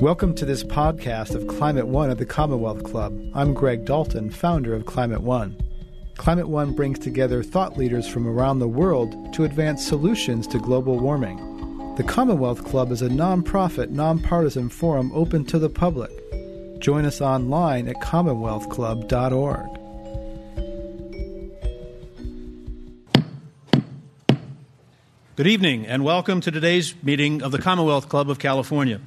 Welcome to this podcast of Climate One at the Commonwealth Club. I'm Greg Dalton, founder of Climate One. Climate One brings together thought leaders from around the world to advance solutions to global warming. The Commonwealth Club is a nonprofit, nonpartisan forum open to the public. Join us online at commonwealthclub.org. Good evening, and welcome to today's meeting of the Commonwealth Club of California.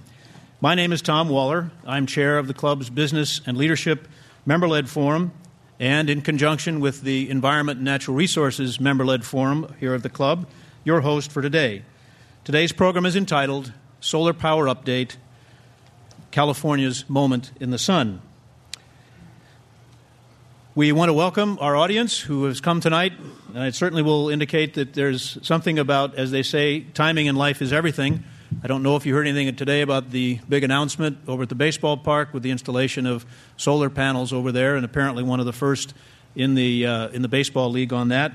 My name is Tom Waller. I'm chair of the club's Business and Leadership Member led Forum, and in conjunction with the Environment and Natural Resources Member led Forum here at the club, your host for today. Today's program is entitled Solar Power Update California's Moment in the Sun. We want to welcome our audience who has come tonight, and it certainly will indicate that there's something about, as they say, timing in life is everything. I don't know if you heard anything today about the big announcement over at the baseball park with the installation of solar panels over there, and apparently one of the first in the uh, in the baseball league on that.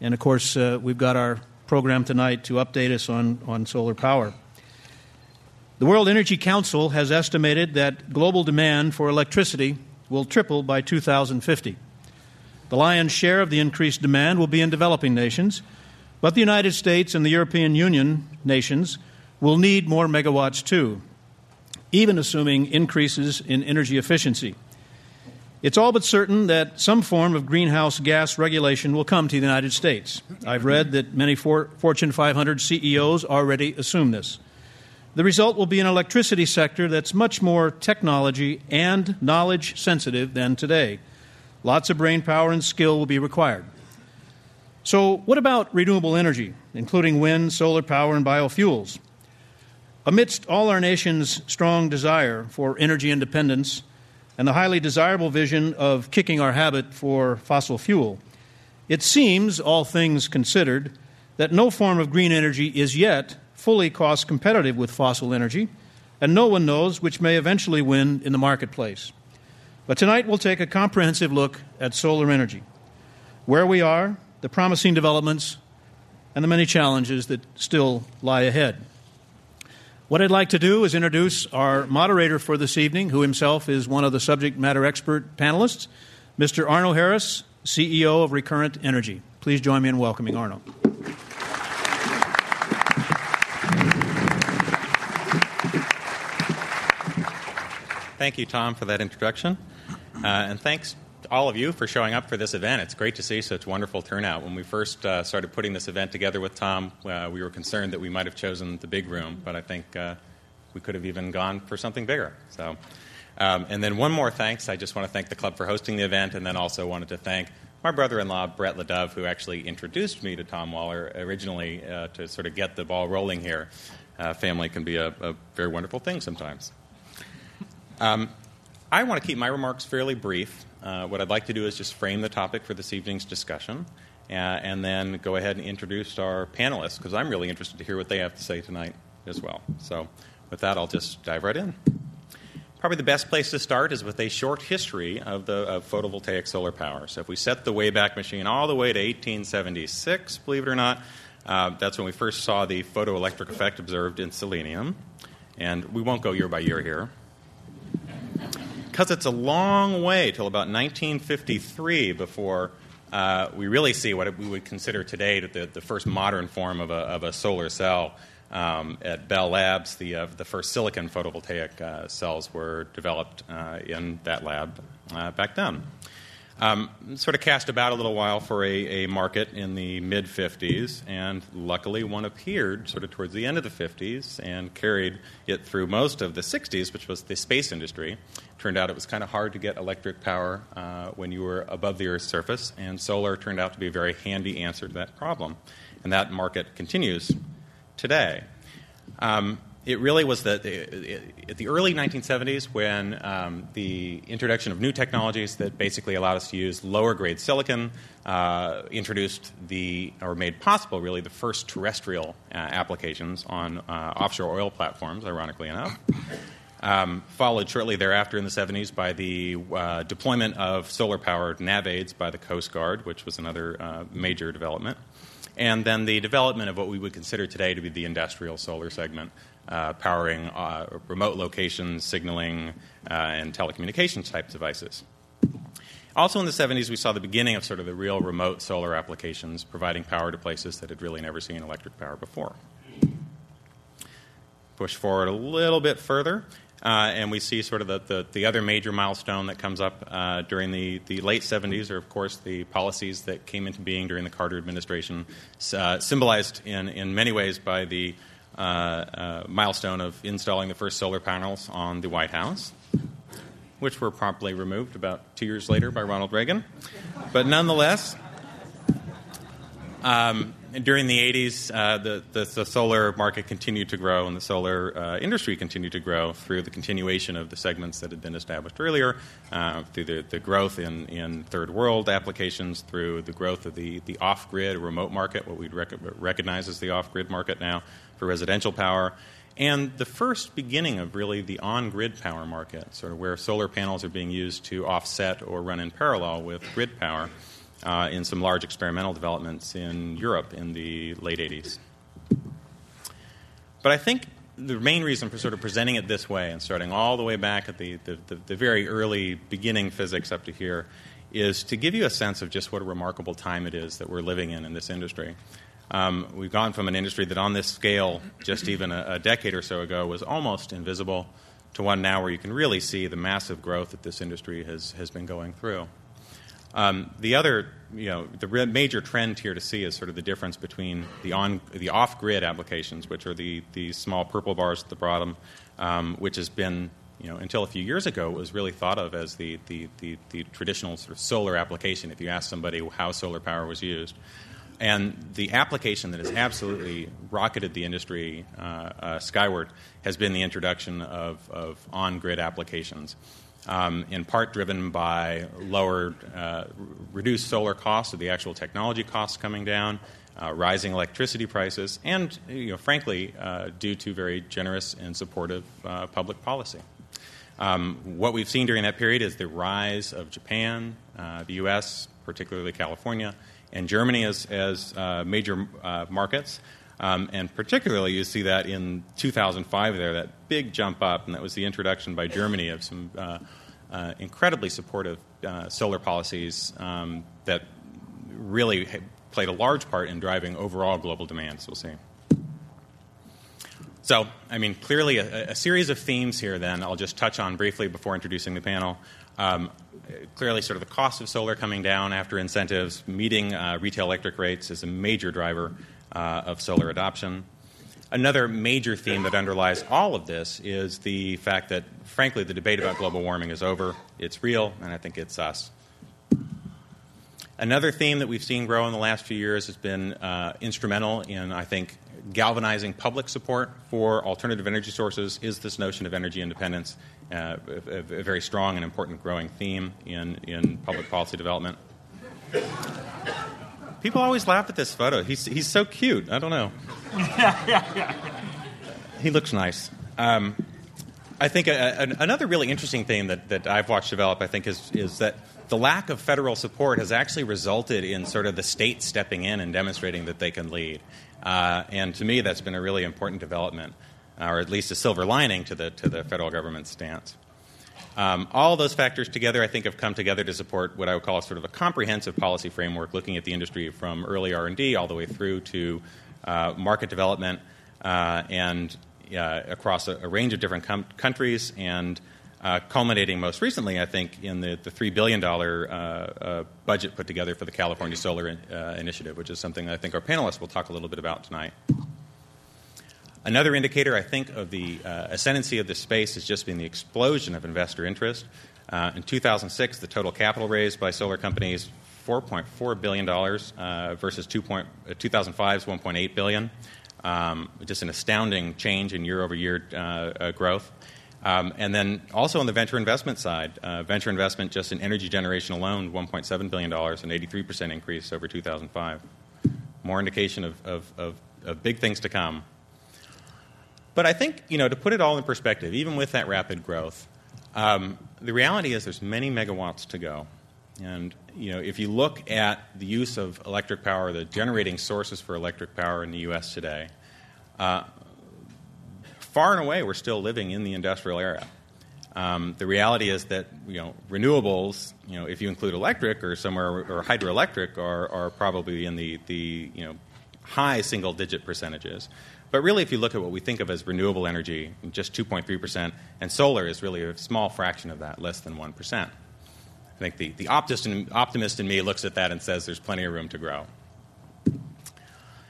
And of course, uh, we've got our program tonight to update us on on solar power. The World Energy Council has estimated that global demand for electricity will triple by 2050. The lion's share of the increased demand will be in developing nations, but the United States and the European Union nations will need more megawatts too, even assuming increases in energy efficiency. It's all but certain that some form of greenhouse gas regulation will come to the United States. I've read that many Fortune 500 CEOs already assume this. The result will be an electricity sector that's much more technology and knowledge sensitive than today. Lots of brain power and skill will be required. So, what about renewable energy, including wind, solar power, and biofuels? Amidst all our nation's strong desire for energy independence and the highly desirable vision of kicking our habit for fossil fuel, it seems, all things considered, that no form of green energy is yet fully cost competitive with fossil energy, and no one knows which may eventually win in the marketplace. But tonight we'll take a comprehensive look at solar energy, where we are, the promising developments, and the many challenges that still lie ahead. What I'd like to do is introduce our moderator for this evening, who himself is one of the subject matter expert panelists, Mr. Arno Harris, CEO of Recurrent Energy. Please join me in welcoming Arno. Thank you, Tom, for that introduction. Uh, and thanks all of you for showing up for this event. It's great to see such wonderful turnout. When we first uh, started putting this event together with Tom, uh, we were concerned that we might have chosen the big room, but I think uh, we could have even gone for something bigger. So, um, and then one more thanks. I just want to thank the club for hosting the event, and then also wanted to thank my brother-in-law Brett Ledove, who actually introduced me to Tom Waller originally uh, to sort of get the ball rolling here. Uh, family can be a, a, very wonderful thing sometimes. Um, I want to keep my remarks fairly brief. Uh, what I'd like to do is just frame the topic for this evening's discussion uh, and then go ahead and introduce our panelists because I'm really interested to hear what they have to say tonight as well. So, with that, I'll just dive right in. Probably the best place to start is with a short history of the of photovoltaic solar power. So, if we set the Wayback Machine all the way to 1876, believe it or not, uh, that's when we first saw the photoelectric effect observed in selenium. And we won't go year by year here because it's a long way till about 1953 before uh, we really see what we would consider today the, the first modern form of a, of a solar cell. Um, at Bell Labs, the, uh, the first silicon photovoltaic uh, cells were developed uh, in that lab uh, back then. Um, sort of cast about a little while for a, a market in the mid 50s, and luckily one appeared sort of towards the end of the 50s and carried it through most of the 60s, which was the space industry. Turned out it was kind of hard to get electric power uh, when you were above the Earth's surface, and solar turned out to be a very handy answer to that problem. And that market continues today. Um, it really was the, the, the early 1970s when um, the introduction of new technologies that basically allowed us to use lower grade silicon uh, introduced the, or made possible really, the first terrestrial uh, applications on uh, offshore oil platforms, ironically enough. Um, followed shortly thereafter in the 70s by the uh, deployment of solar powered nav aids by the Coast Guard, which was another uh, major development. and then the development of what we would consider today to be the industrial solar segment, uh, powering uh, remote locations, signaling, uh, and telecommunications type devices. Also in the 70s, we saw the beginning of sort of the real remote solar applications, providing power to places that had really never seen electric power before. Push forward a little bit further, uh, and we see sort of the, the, the, other major milestone that comes up uh, during the, the late 70s are, of course, the policies that came into being during the Carter administration, uh, symbolized in, in many ways by the milestone of installing the first solar panels on the White House, which were promptly removed about two years later by Ronald Reagan. But nonetheless, um, during the 80s, uh, the, the, the, solar market continued to grow and the solar uh, industry continued to grow through the continuation of the segments that had been established earlier, uh, through the, the growth in, in third world applications, through the growth of the, the off grid remote market, what we'd rec- recognize as the off grid market now for residential power, and the first beginning of really the on grid power market, sort of where solar panels are being used to offset or run in parallel with grid power uh, in some large experimental developments in Europe in the late 80s. But I think the main reason for sort of presenting it this way and starting all the way back at the, the, the, the very early beginning physics up to here is to give you a sense of just what a remarkable time it is that we're living in in this industry. Um, we've gone from an industry that, on this scale, just even a, a, decade or so ago, was almost invisible, to one now where you can really see the massive growth that this industry has, has been going through. Um, the other, you know, the major trend here to see is sort of the difference between the on the off-grid applications, which are the the small purple bars at the bottom, um, which has been you know, until a few years ago, was really thought of as the, the, the, the, traditional sort of solar application. If you ask somebody how solar power was used, and the application that has absolutely rocketed the industry uh, uh, skyward has been the introduction of, of on grid applications, um, in part driven by lower, uh, reduced solar costs, or the actual technology costs coming down. Uh, rising electricity prices, and you know, frankly, uh, due to very generous and supportive uh, public policy. Um, what we've seen during that period is the rise of Japan, the U.S., particularly California, and Germany as, as uh, major uh, markets. Um, and particularly, you see that in 2005 there, that big jump up, and that was the introduction by Germany of some uh, uh incredibly supportive uh, solar policies um, that really played a large part in driving overall global demand, we'll see. So, I mean, clearly a, a, series of themes here, then, I'll just touch on briefly before introducing the panel. Um, clearly, sort of the cost of solar coming down after incentives, meeting uh, retail electric rates is a major driver uh, of solar adoption. Another major theme that underlies all of this is the fact that, frankly, the debate about global warming is over. It's real, and I think it's us. Another theme that we've seen grow in the last few years has been uh, instrumental in, I think, galvanizing public support for alternative energy sources is this notion of energy independence uh, a, a, very strong and important growing theme in, in public policy development. People always laugh at this photo. He's, he's so cute. I don't know. he looks nice. Um, I think a, a, another really interesting theme that, that I've watched develop, I think, is, is that the lack of federal support has actually resulted in sort of the state stepping in and demonstrating that they can lead. Uh, and to me, that's been a really important development or at least a silver lining to the, to the federal government's stance. Um, all those factors together, I think, have come together to support what I would call sort of a comprehensive policy framework, looking at the industry from early R&D all the way through to uh, market development uh, and uh, across a, a, range of different com- countries, and uh, culminating most recently, I think, in the, the $3 billion uh, uh, budget put together for the California Solar in, Initiative, which is something I think our panelists will talk a little bit about tonight. Another indicator, I think, of the uh, ascendancy of this space has just been the explosion of investor interest. Uh, in 2006, the total capital raised by solar companies $4.4 billion uh, versus 2 point, 2005's uh, 1.8 billion. Um, just an astounding change in year-over-year uh, uh, growth. Um, and then also on the venture investment side, venture investment just in energy generation alone, $1.7 billion, an 83% increase over 2005. More indication of, of, of, of big things to come. But I think, you know, to put it all in perspective, even with that rapid growth, um, the reality is there's many megawatts to go. And you know, if you look at the use of electric power, the generating sources for electric power in the U.S. today, uh, far and away we're still living in the industrial era. Um, the reality is that you know renewables, you know, if you include electric or somewhere or hydroelectric, are, are probably in the, the you know high single digit percentages. But really, if you look at what we think of as renewable energy, just 2.3 percent, and solar is really a small fraction of that, less than one percent. I think the, the optimist, in, optimist in me looks at that and says there's plenty of room to grow.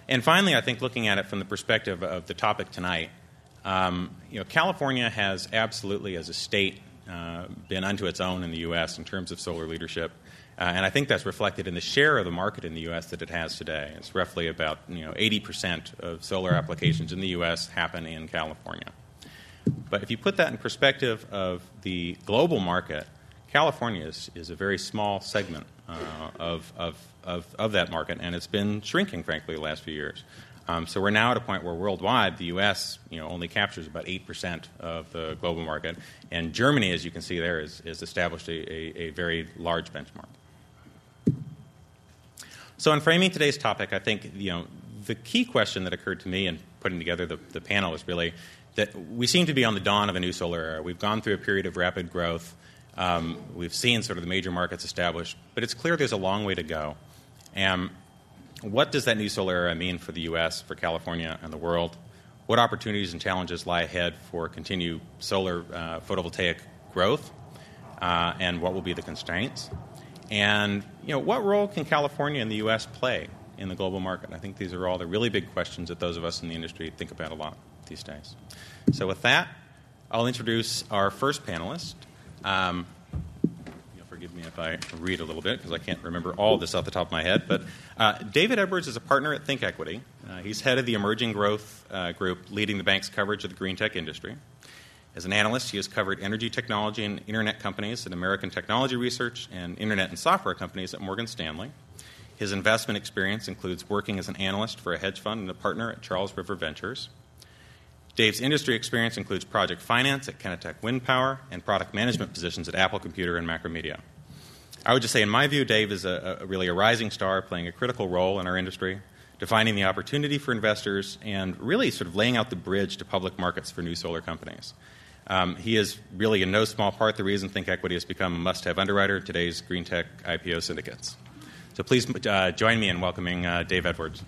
And finally, I think looking at it from the perspective of the topic tonight, um, you know, California has absolutely, as a state, been unto its own in the U.S. in terms of solar leadership. Uh, and I think that's reflected in the share of the market in the U.S. that it has today. It's roughly about you know 80% of solar applications in the U.S. happen in California. But if you put that in perspective of the global market, California is, is a very small segment uh, of, of, of, of, that market, and it's been shrinking, frankly, the last few years. Um, so we're now at a point where worldwide, the U.S. You know, only captures about 8% of the global market, and Germany, as you can see there, is, is established a, a, a very large benchmark. So in framing today's topic, I think you know, the key question that occurred to me in putting together the, the panel is really that we seem to be on the dawn of a new solar era. We've gone through a period of rapid growth. Um, we've seen sort of the major markets established, but it's clear there's a long way to go. And what does that new solar era mean for the U.S., for California, and the world? What opportunities and challenges lie ahead for continued solar uh, photovoltaic growth? Uh, and what will be the constraints? And you know, what role can California and the U.S. play in the global market? I think these are all the really big questions that those of us in the industry think about a lot these days. So, with that, I'll introduce our first panelist. Um, forgive me if I read a little bit because I can't remember all this off the top of my head. But uh, David Edwards is a partner at ThinkEquity. Uh, he's head of the emerging growth uh, group leading the bank's coverage of the green tech industry. As an analyst, he has covered energy technology and internet companies at American Technology Research and internet and software companies at Morgan Stanley. His investment experience includes working as an analyst for a hedge fund and a partner at Charles River Ventures. Dave's industry experience includes project finance at Kenetech Wind Power and product management positions at Apple Computer and Macromedia. I would just say, in my view, Dave is a, a, really a rising star playing a critical role in our industry, defining the opportunity for investors, and really sort of laying out the bridge to public markets for new solar companies. Um, he is really, in no small part, the reason Think Equity has become a must have underwriter in today's green tech IPO syndicates. So please uh, join me in welcoming uh, Dave Edwards.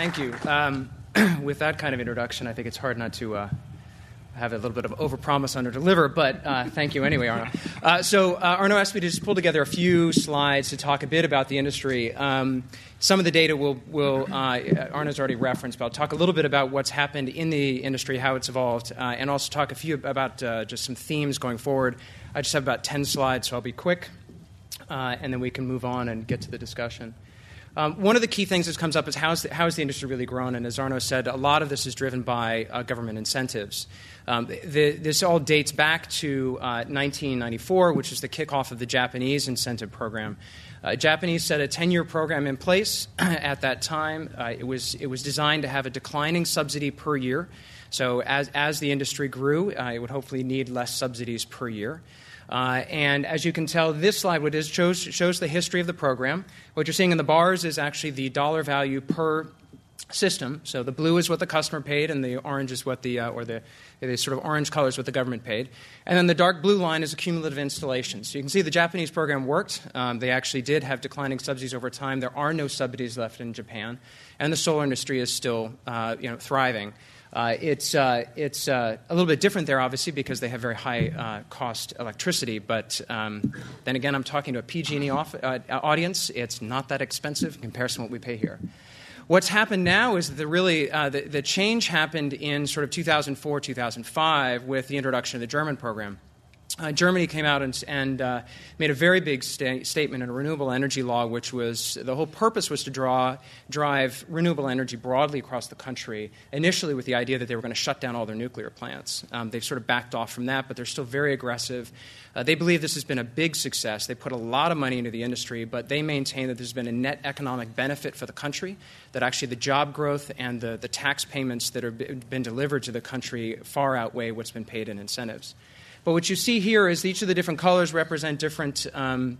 Thank you. Um, with that kind of introduction, I think it's hard not to uh, have a little bit of overpromise, under-deliver, but uh, thank you anyway, Arno. Uh, so uh, Arno asked me to just pull together a few slides to talk a bit about the industry. Um, some of the data will, will uh, Arno's already referenced, but I'll talk a little bit about what's happened in the industry, how it's evolved, uh, and also talk a few about just some themes going forward. I just have about 10 slides, so I'll be quick, and then we can move on and get to the discussion. Um, one of the key things that comes up is how's the, how has the industry really grown? And as Arno said, a lot of this is driven by uh, government incentives. Um, the, this all dates back to uh, 1994, which is the kickoff of the Japanese incentive program. Uh, Japanese set a 10 year program in place at that time. Uh, it, was, it was designed to have a declining subsidy per year. So, as, as the industry grew, uh, it would hopefully need less subsidies per year. Uh, and as you can tell, this slide shows, shows the history of the program. What you're seeing in the bars is actually the dollar value per system. So the blue is what the customer paid, and the orange is what the, uh, or the, the sort of orange colors what the government paid. And then the dark blue line is cumulative installation. So you can see the Japanese program worked. Um, they actually did have declining subsidies over time. There are no subsidies left in Japan, and the solar industry is still uh, you know, thriving. Uh, it's uh, it's uh, a little bit different there, obviously, because they have very high uh, cost electricity. But um, then again, I'm talking to a PG&E off, uh, audience. It's not that expensive in comparison to what we pay here. What's happened now is that really uh, the, the change happened in sort of 2004, 2005 with the introduction of the German program. Uh, Germany came out and, and uh, made a very big sta- statement in a renewable energy law, which was the whole purpose was to draw, drive renewable energy broadly across the country, initially with the idea that they were going to shut down all their nuclear plants. Um, they've sort of backed off from that, but they're still very aggressive. Uh, they believe this has been a big success. They put a lot of money into the industry, but they maintain that there's been a net economic benefit for the country, that actually the job growth and the, the tax payments that have been delivered to the country far outweigh what's been paid in incentives. But what you see here is each of the different colors represent different um,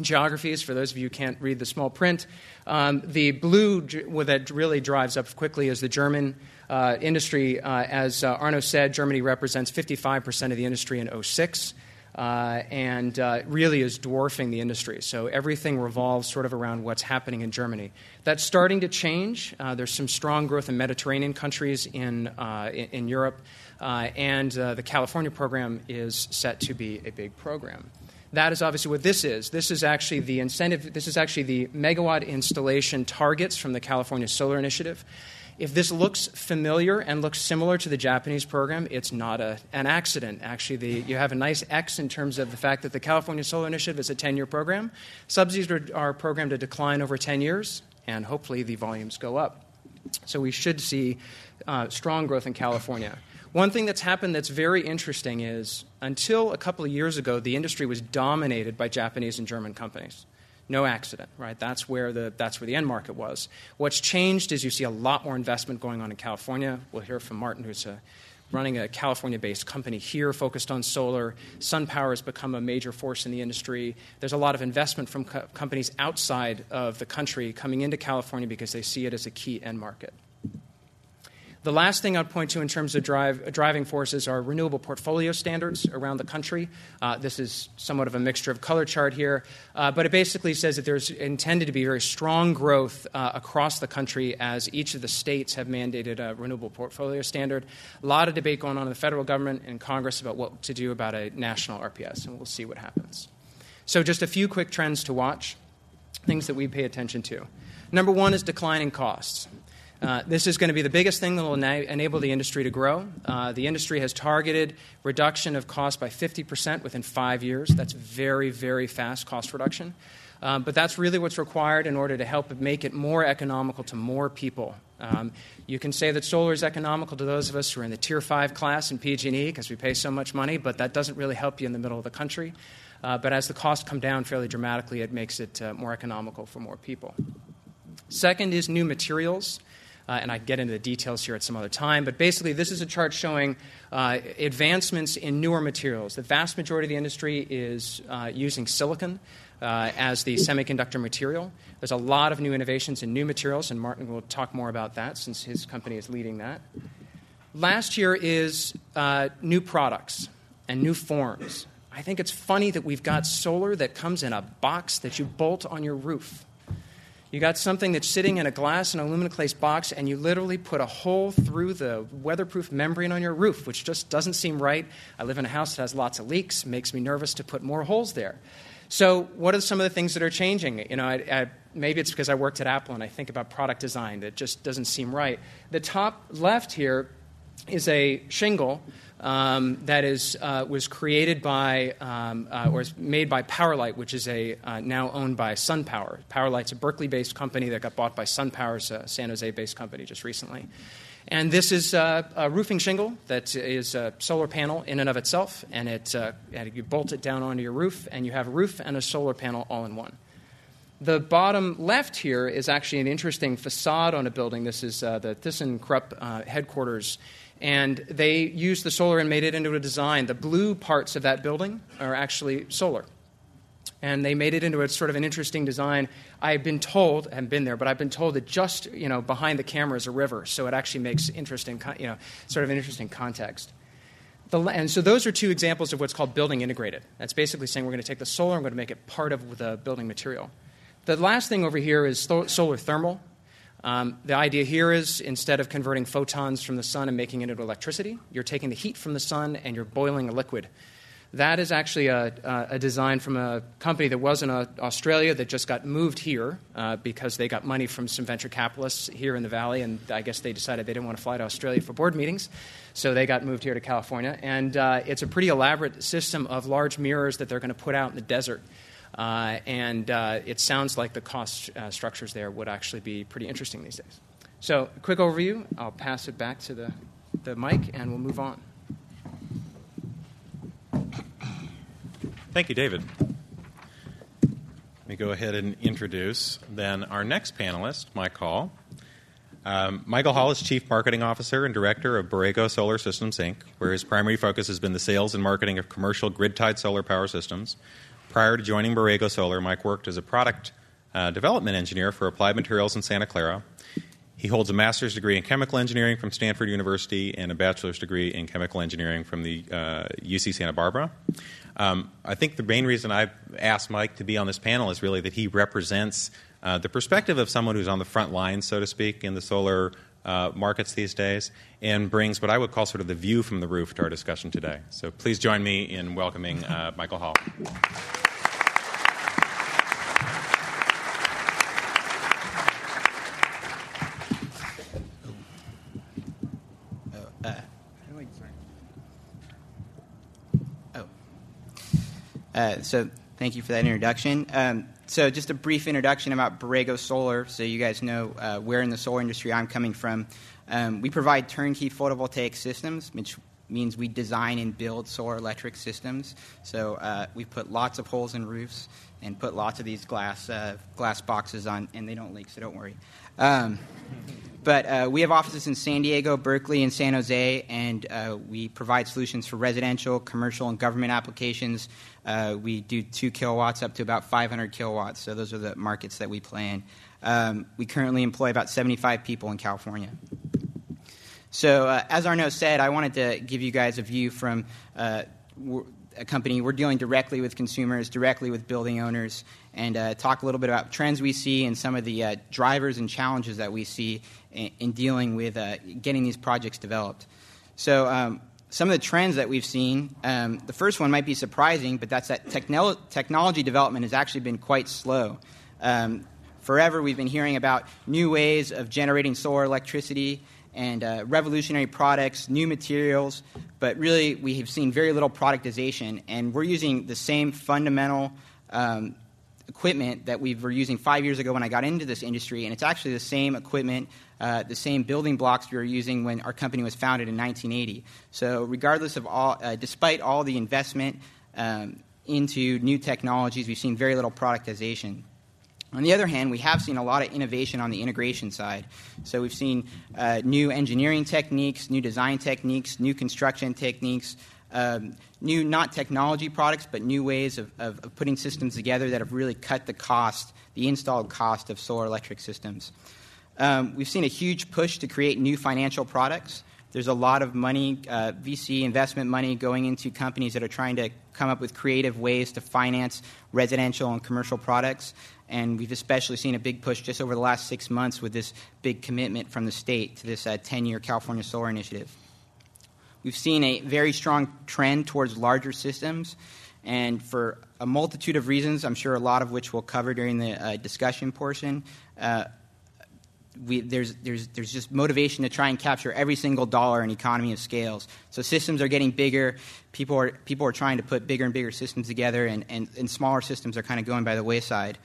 geographies. For those of you who can't read the small print, um, the blue that really drives up quickly is the German uh, industry. Uh, as uh, Arno said, Germany represents 55% of the industry in 06. Uh, and uh, really is dwarfing the industry. So everything revolves sort of around what's happening in Germany. That's starting to change. Uh, there's some strong growth in Mediterranean countries in, uh, in, in, Europe. Uh, and uh, the California program is set to be a big program. That is obviously what this is. This is actually the incentive, this is actually the megawatt installation targets from the California Solar Initiative. If this looks familiar and looks similar to the Japanese program, it's not a, an accident. Actually, the, you have a nice X in terms of the fact that the California Solar Initiative is a 10 year program. Subsidies are, are programmed to decline over 10 years, and hopefully the volumes go up. So we should see uh, strong growth in California. One thing that's happened that's very interesting is until a couple of years ago, the industry was dominated by Japanese and German companies. No accident, right? That's where the, that's where the end market was. What's changed is you see a lot more investment going on in California. We'll hear from Martin, who's a, running a California based company here focused on solar. SunPower has become a major force in the industry. There's a lot of investment from co- companies outside of the country coming into California because they see it as a key end market. The last thing I'd point to in terms of drive, driving forces are renewable portfolio standards around the country. Uh, this is somewhat of a mixture of color chart here, uh, but it basically says that there's intended to be very strong growth uh, across the country as each of the states have mandated a renewable portfolio standard. A lot of debate going on in the federal government and Congress about what to do about a national RPS, and we'll see what happens. So, just a few quick trends to watch, things that we pay attention to. Number one is declining costs. Uh, this is going to be the biggest thing that will ena- enable the industry to grow. Uh, the industry has targeted reduction of cost by 50% within five years. That's very, very fast cost reduction. Um, but that's really what's required in order to help make it more economical to more people. Um, you can say that solar is economical to those of us who are in the tier five class in PG&E because we pay so much money, but that doesn't really help you in the middle of the country. Uh, but as the costs come down fairly dramatically, it makes it uh, more economical for more people. Second is new materials. Uh, and I get into the details here at some other time. But basically, this is a chart showing uh, advancements in newer materials. The vast majority of the industry is uh, using silicon uh, as the semiconductor material. There's a lot of new innovations in new materials, and Martin will talk more about that since his company is leading that. Last year is uh, new products and new forms. I think it's funny that we've got solar that comes in a box that you bolt on your roof. You got something that's sitting in a glass and aluminum clay box, and you literally put a hole through the weatherproof membrane on your roof, which just doesn't seem right. I live in a house that has lots of leaks, makes me nervous to put more holes there. So, what are some of the things that are changing? You know, I, I, maybe it's because I worked at Apple and I think about product design that just doesn't seem right. The top left here is a shingle um, that is, uh, was created by um, uh, or is made by Powerlight, which is a uh, now owned by SunPower. Powerlight's a Berkeley-based company that got bought by SunPower's a San Jose-based company just recently. And this is uh, a roofing shingle that is a solar panel in and of itself, and it, uh, and you bolt it down onto your roof, and you have a roof and a solar panel all in one. The bottom left here is actually an interesting facade on a building. This is uh, the ThyssenKrupp uh, headquarters and they used the solar and made it into a design. The blue parts of that building are actually solar. And they made it into a sort of an interesting design. I've been told, I haven't been there, but I've been told that just you know behind the camera is a river, so it actually makes interesting, you know, sort of an interesting context. The, and so those are two examples of what's called building integrated. That's basically saying we're going to take the solar and we're going to make it part of the building material. The last thing over here is solar thermal. Um, the idea here is instead of converting photons from the sun and making it into electricity, you're taking the heat from the sun and you're boiling a liquid. That is actually a, a, design from a company that was in uh, Australia that just got moved here uh, because they got money from some venture capitalists here in the valley, and I guess they decided they didn't want to fly to Australia for board meetings, so they got moved here to California. And uh, it's a pretty elaborate system of large mirrors that they're going to put out in the desert. Uh, and uh, it sounds like the cost uh, structures there would actually be pretty interesting these days. So, quick overview. I'll pass it back to the, the mic and we'll move on. Thank you, David. Let me go ahead and introduce then our next panelist, Mike Hall. Um, Michael Hall is Chief Marketing Officer and Director of Borrego Solar Systems, Inc., where his primary focus has been the sales and marketing of commercial grid tied solar power systems. Prior to joining Borrego Solar, Mike worked as a product uh, development engineer for Applied Materials in Santa Clara. He holds a master's degree in chemical engineering from Stanford University and a bachelor's degree in chemical engineering from the uh, UC Santa Barbara. Um, I think the main reason I asked Mike to be on this panel is really that he represents uh, the perspective of someone who's on the front lines, so to speak, in the solar uh, markets these days, and brings what I would call sort of the view from the roof to our discussion today. So please join me in welcoming uh, Michael Hall. Uh, so thank you for that introduction. Um, so just a brief introduction about Borrego Solar, so you guys know uh, where in the solar industry I'm coming from. Um, we provide turnkey photovoltaic systems, which means we design and build solar electric systems. So uh, we put lots of holes in roofs and put lots of these glass uh, glass boxes on, and they don't leak, so don't worry. Um, but uh, we have offices in San Diego, Berkeley, and San Jose, and uh, we provide solutions for residential, commercial, and government applications. Uh, we do two kilowatts up to about 500 kilowatts, so those are the markets that we play in. Um, we currently employ about 75 people in California. So, uh, as Arno said, I wanted to give you guys a view from uh, a company. We're dealing directly with consumers, directly with building owners, and uh, talk a little bit about trends we see and some of the uh, drivers and challenges that we see in, in dealing with uh, getting these projects developed. So, um, some of the trends that we've seen, um, the first one might be surprising, but that's that technolo- technology development has actually been quite slow. Um, forever, we've been hearing about new ways of generating solar electricity and uh, revolutionary products, new materials, but really we have seen very little productization, and we're using the same fundamental um, equipment that we were using five years ago when I got into this industry, and it's actually the same equipment, uh, the same building blocks we were using when our company was founded in 1980. So, regardless of all, uh, despite all the investment um, into new technologies, we've seen very little productization. On the other hand, we have seen a lot of innovation on the integration side. So we've seen uh, new engineering techniques, new design techniques, new construction techniques, um, new, not technology products, but new ways of, of, of, putting systems together that have really cut the cost, the installed cost of solar electric systems. Um, we've seen a huge push to create new financial products. There's a lot of money, uh, VC investment money, going into companies that are trying to come up with creative ways to finance residential and commercial products. And we've especially seen a big push just over the last six months with this big commitment from the state to this 10 uh, year California Solar Initiative. We've seen a very strong trend towards larger systems, and for a multitude of reasons, I'm sure a lot of which we'll cover during the uh, discussion portion. Uh, we, there's, there's, there's just motivation to try and capture every single dollar in economy of scales. So systems are getting bigger. People are, people are trying to put bigger and bigger systems together, and, and, and smaller systems are kind of going by the wayside.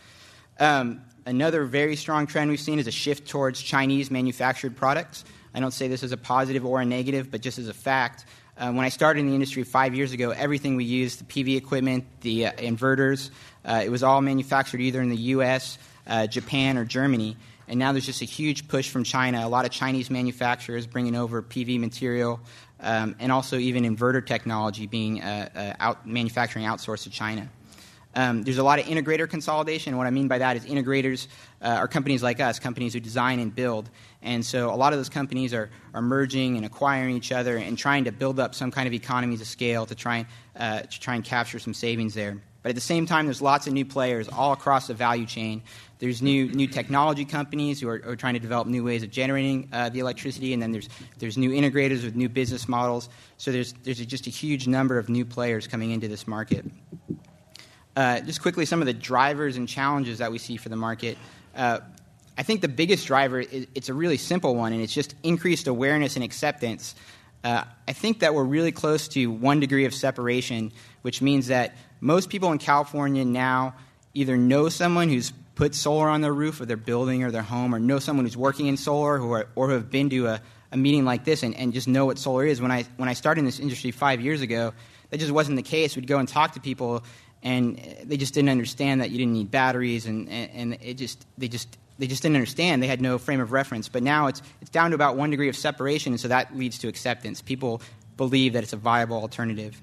Um, another very strong trend we've seen is a shift towards Chinese manufactured products. I don't say this as a positive or a negative, but just as a fact. Um, when I started in the industry five years ago, everything we used, the PV equipment, the uh, inverters, uh, it was all manufactured either in the US, uh, Japan, or Germany. And now there's just a huge push from China. A lot of Chinese manufacturers bringing over PV material, um, and also even inverter technology being uh, uh, out, manufacturing outsourced to China. Um, there's a lot of integrator consolidation. What I mean by that is integrators uh, are companies like us, companies who design and build. And so a lot of those companies are, are merging and acquiring each other and trying to build up some kind of economies of scale to try and, uh, to try and capture some savings there. But at the same time, there's lots of new players all across the value chain. There's new new technology companies who are, are trying to develop new ways of generating uh, the electricity, and then there's there's new integrators with new business models. So there's there's just a huge number of new players coming into this market. Uh, just quickly, some of the drivers and challenges that we see for the market. Uh, I think the biggest driver is it's a really simple one, and it's just increased awareness and acceptance. Uh, I think that we're really close to one degree of separation, which means that most people in California now either know someone who's put solar on their roof of their building or their home, or know someone who's working in solar, or, or who have been to a, a meeting like this and, and just know what solar is. When I, when I started in this industry five years ago, that just wasn't the case. We'd go and talk to people, and they just didn't understand that you didn't need batteries, and, and, and it just, they, just, they just didn't understand. They had no frame of reference. But now it's, it's down to about one degree of separation, and so that leads to acceptance. People believe that it's a viable alternative.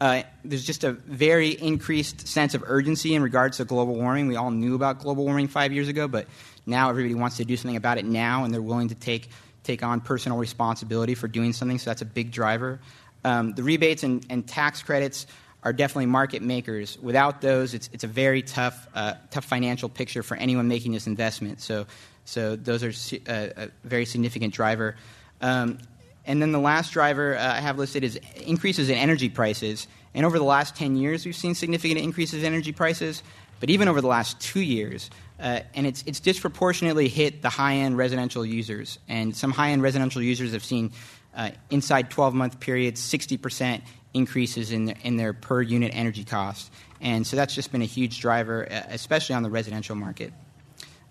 Uh, there's just a very increased sense of urgency in regards to global warming. We all knew about global warming five years ago, but now everybody wants to do something about it now, and they're willing to take, take on personal responsibility for doing something, so that's a big driver. Um, the rebates and, and, tax credits are definitely market makers. Without those, it's, it's a very tough, uh, tough financial picture for anyone making this investment. So, so those are a, uh, a very significant driver. Um, and then the last driver uh, I have listed is increases in energy prices. And over the last 10 years, we've seen significant increases in energy prices. But even over the last two years, uh, and it's, it's disproportionately hit the high end residential users. And some high end residential users have seen uh, inside 12 month periods 60% increases in their, in their per unit energy costs. And so that's just been a huge driver, especially on the residential market.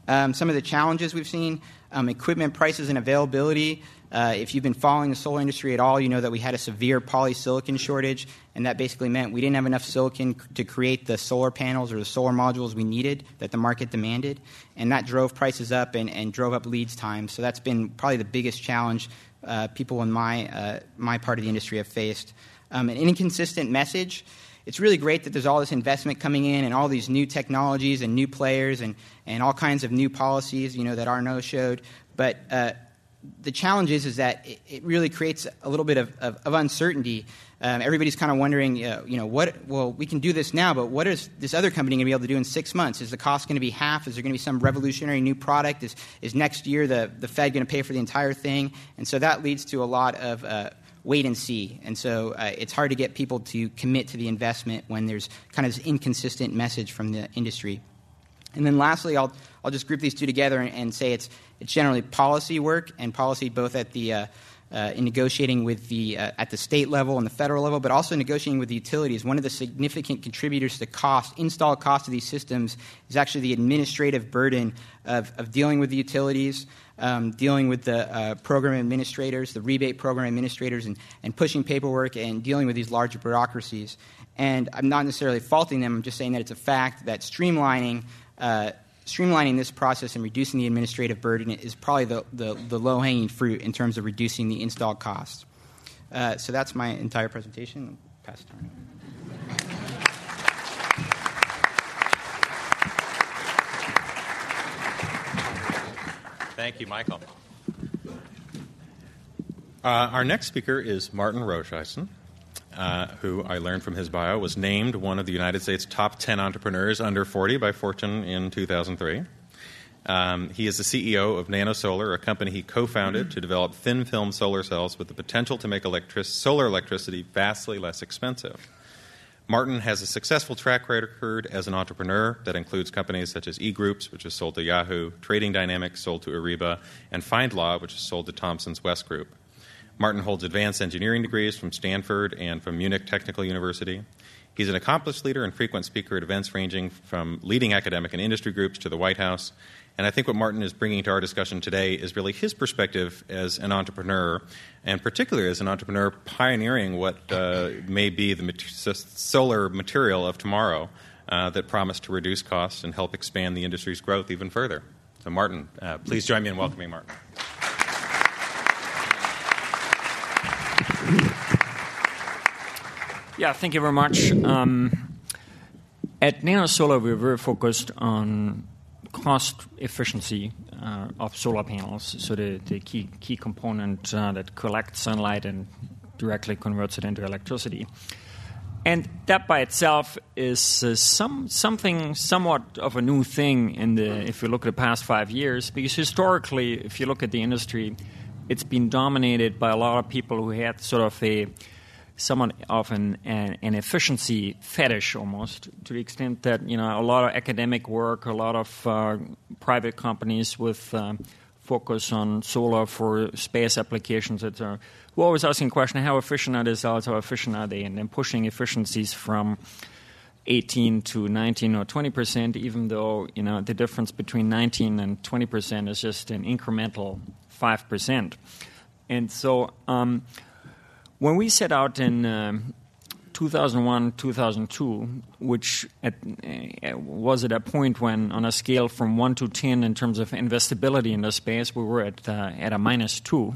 Um, some of the challenges we've seen um, equipment prices and availability. Uh, if you've been following the solar industry at all, you know that we had a severe polysilicon shortage, and that basically meant we didn't have enough silicon to create the solar panels or the solar modules we needed that the market demanded, and that drove prices up and, and drove up leads times. So that's been probably the biggest challenge uh, people in my, uh, my part of the industry have faced. Um, an inconsistent message it's really great that there's all this investment coming in and all these new technologies and new players and, and all kinds of new policies, you know, that Arno showed. But uh, the challenge is, is that it, it, really creates a little bit of, of, of uncertainty. Um, everybody's kind of wondering, uh, you know, what, well, we can do this now, but what is this other company going to be able to do in six months? Is the cost going to be half? Is there going to be some revolutionary new product? Is, is next year the, the Fed going to pay for the entire thing? And so that leads to a lot of uh, wait and see. And so uh, it's hard to get people to commit to the investment when there's kind of this inconsistent message from the industry. And then lastly, I'll, I'll just group these two together and, and say it's, it's generally policy work and policy both at the uh, uh, in negotiating with the uh, at the state level and the federal level, but also negotiating with the utilities. One of the significant contributors to cost, install cost of these systems, is actually the administrative burden of, of dealing with the utilities, um, dealing with the uh, program administrators, the rebate program administrators, and, and pushing paperwork and dealing with these larger bureaucracies. And I'm not necessarily faulting them. I'm just saying that it's a fact that streamlining uh, streamlining this process and reducing the administrative burden is probably the, the, the low hanging fruit in terms of reducing the install costs. Uh, so that's my entire presentation. Pass it on. Thank you, Michael. Uh, our next speaker is Martin Roscheisen uh, who I learned from his bio was named one of the United States top 10 entrepreneurs under 40 by Fortune in 2003. Um, he is the CEO of NanoSolar, a company he co founded to develop thin film solar cells with the potential to make electric- solar electricity vastly less expensive. Martin has a successful track record as an entrepreneur that includes companies such as eGroups, which was sold to Yahoo, Trading Dynamics, sold to Ariba, and FindLaw, which was sold to Thomson's West Group. Martin holds advanced engineering degrees from Stanford and from Munich Technical University. He's an accomplished leader and frequent speaker at events ranging from leading academic and industry groups to the White House. And I think what Martin is bringing to our discussion today is really his perspective as an entrepreneur, and particularly as an entrepreneur pioneering what uh, may be the mat- solar material of tomorrow uh, that promise to reduce costs and help expand the industry's growth even further. So, Martin, uh, please join me in welcoming Martin. Yeah, thank you very much. Um, at NanoSolar, we're very focused on cost efficiency uh, of solar panels. So the, the key key component uh, that collects sunlight and directly converts it into electricity. and that by itself is uh, some something somewhat of a new thing in the if you look at the past five years because historically if you look at the industry it's been dominated by a lot of people who had sort of a somewhat of an, an, an efficiency fetish almost to the extent that you know a lot of academic work a lot of uh, private companies with um, focus on solar for space applications etc we're always asking the question how efficient are these cells, how efficient are they, and then pushing efficiencies from 18 to 19 or 20 percent, even though you know the difference between 19 and 20 percent is just an incremental 5 percent. And so um, when we set out in uh, 2001, 2002, which at, uh, was at a point when, on a scale from 1 to 10 in terms of investability in the space, we were at, uh, at a minus 2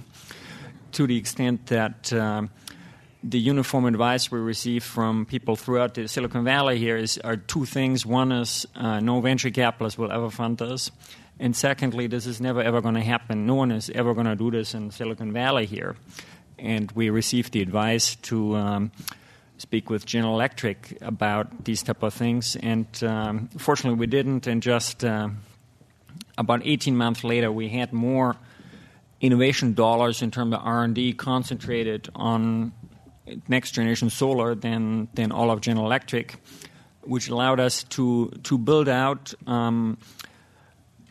to the extent that um, the uniform advice we receive from people throughout the Silicon Valley here is are two things. One is uh, no venture capitalist will ever fund us, and secondly, this is never ever going to happen. No one is ever going to do this in Silicon Valley here. And we received the advice to um, speak with General Electric about these type of things, and um, fortunately, we didn't. And just uh, about 18 months later, we had more innovation dollars in terms of R&D concentrated on next generation solar than than all of General Electric, which allowed us to to build out um,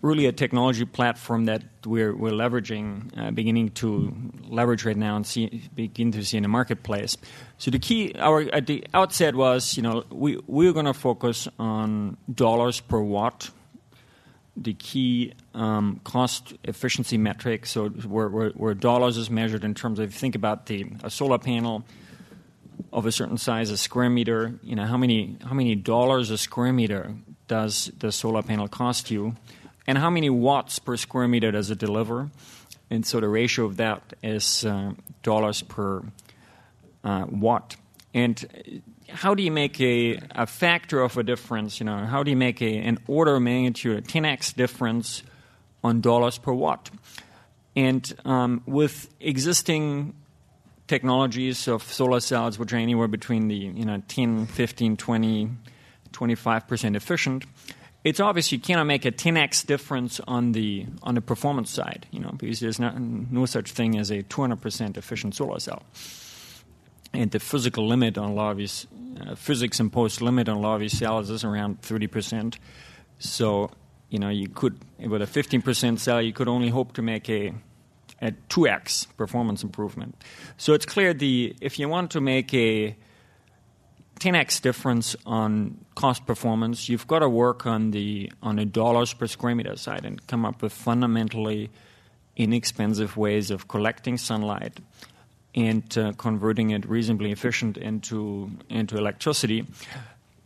really a technology platform that we're we're leveraging, uh, beginning to leverage right now and see begin to see in the marketplace. So the key our at the outset was you know we we're going to focus on dollars per watt the key um, cost efficiency metric. So where, where, where, dollars is measured in terms of think about the a solar panel of a certain size, a square meter. You know how many how many dollars a square meter does the solar panel cost you, and how many watts per square meter does it deliver? And so the ratio of that is uh, dollars per uh, watt. And how do you make a, a factor of a difference? You know, how do you make a, an order of magnitude, a 10x difference on dollars per watt? And um, with existing technologies of solar cells, which are anywhere between the you know 10, 15, 20, 25 percent efficient, it's obvious you cannot make a 10x difference on the on the performance side, you know, because there's not, no such thing as a 200 percent efficient solar cell and the physical limit on a lot of these uh, physics imposed limit on a lot of these cells is around 30%. So, you know, you could, with a 15% cell, you could only hope to make a, a 2x performance improvement. So it's clear the if you want to make a 10x difference on cost performance, you've got to work on the on the dollars per square meter side and come up with fundamentally inexpensive ways of collecting sunlight and uh, converting it reasonably efficient into into electricity.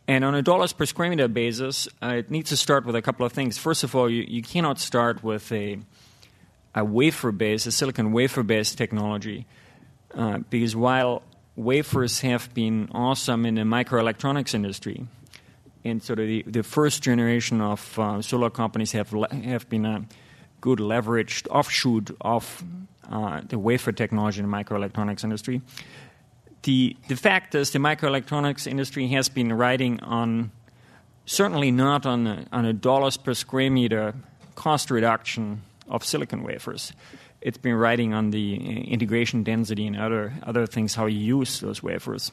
And on a dollars per square meter basis, uh, it needs to start with a couple of things. First of all, you, you cannot start with a a wafer based, a silicon wafer based technology, uh, because while wafers have been awesome in the microelectronics industry, and so the, the first generation of uh, solar companies have le- have been a good leveraged offshoot of uh, the wafer technology in the microelectronics industry. The, the fact is, the microelectronics industry has been riding on, certainly not on a, on a dollars per square meter cost reduction of silicon wafers. It's been riding on the integration density and other, other things, how you use those wafers.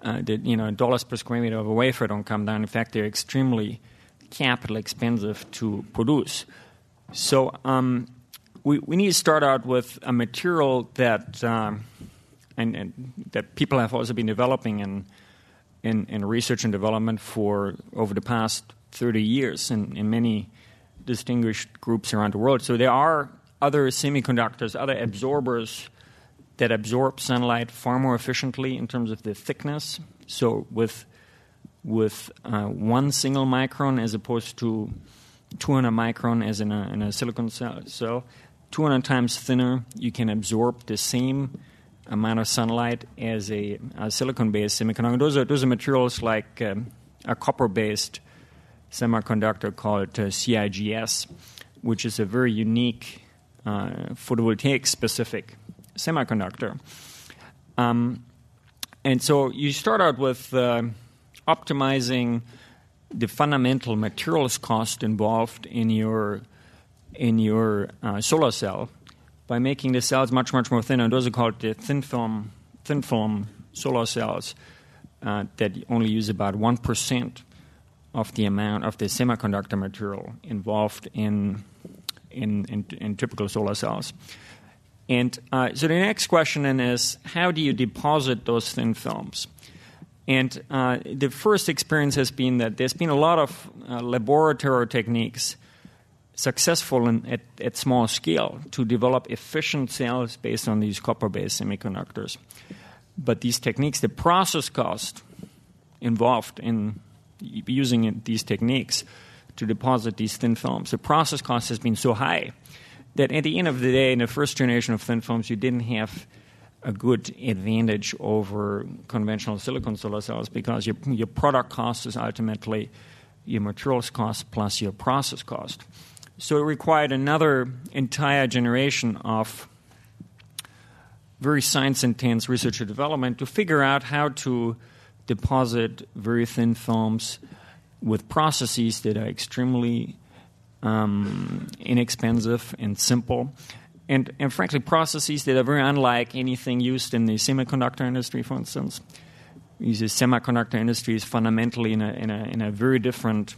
Uh, the, you know, dollars per square meter of a wafer don't come down. In fact, they're extremely capital expensive to produce. So um, we, we need to start out with a material that um, and, and, that people have also been developing in, in, in research and development for over the past 30 years in, in many distinguished groups around the world. So there are other semiconductors, other absorbers that absorb sunlight far more efficiently in terms of the thickness. So with with uh, one single micron as opposed to 200 micron as in a, in a silicon cell, cell 200 times thinner. You can absorb the same amount of sunlight as a, a silicon-based semiconductor. Those are those are materials like um, a copper-based semiconductor called uh, CIGS, which is a very unique uh, photovoltaic-specific semiconductor. Um, And so you start out with uh, optimizing the fundamental materials cost involved in your in your uh, solar cell by making the cells much much more thin. And those are called the thin film thin film solar cells uh, that only use about one percent of the amount of the semiconductor material involved in in, in, in typical solar cells. And uh, so the next question then is how do you deposit those thin films? And uh, the first experience has been that there's been a lot of uh, laboratory techniques successful in, at, at small scale to develop efficient cells based on these copper based semiconductors. But these techniques, the process cost involved in using these techniques to deposit these thin films, the process cost has been so high that at the end of the day, in the first generation of thin films, you didn't have a good advantage over conventional silicon solar cells because your, your product cost is ultimately your materials cost plus your process cost. So it required another entire generation of very science intense research and development to figure out how to deposit very thin films with processes that are extremely um, inexpensive and simple and, and frankly, processes that are very unlike anything used in the semiconductor industry, for instance. The semiconductor industry is fundamentally in a, in a, in a very different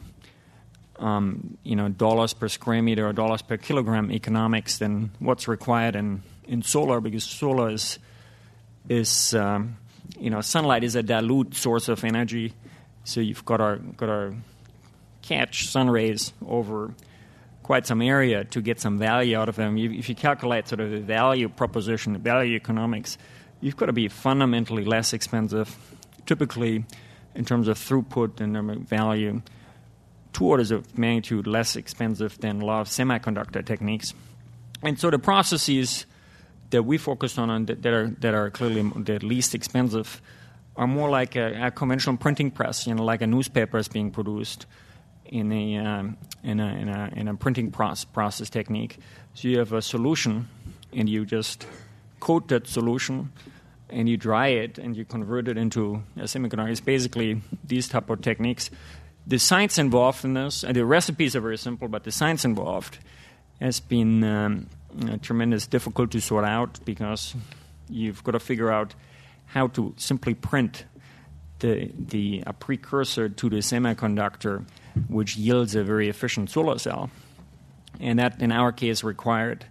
um, you know, dollars per square meter or dollars per kilogram economics than what's required in, in solar because solar is, is um, you know, sunlight is a dilute source of energy. So you've got to, got to catch sun rays over quite some area to get some value out of them. If you calculate sort of the value proposition, the value economics, you've got to be fundamentally less expensive, typically in terms of throughput and value, two orders of magnitude less expensive than a lot of semiconductor techniques. And so the processes that we focused on, that, are, that are clearly the least expensive are more like a, a conventional printing press, you know, like a newspaper is being produced in a, um, in a, in a, in a printing process, process technique. So you have a solution, and you just coat that solution, and you dry it, and you convert it into a semiconductor. It's basically these type of techniques. The science involved in this, and the recipes are very simple, but the science involved has been um, tremendous, difficult to sort out because you've got to figure out how to simply print the, the a precursor to the semiconductor which yields a very efficient solar cell. And that, in our case, required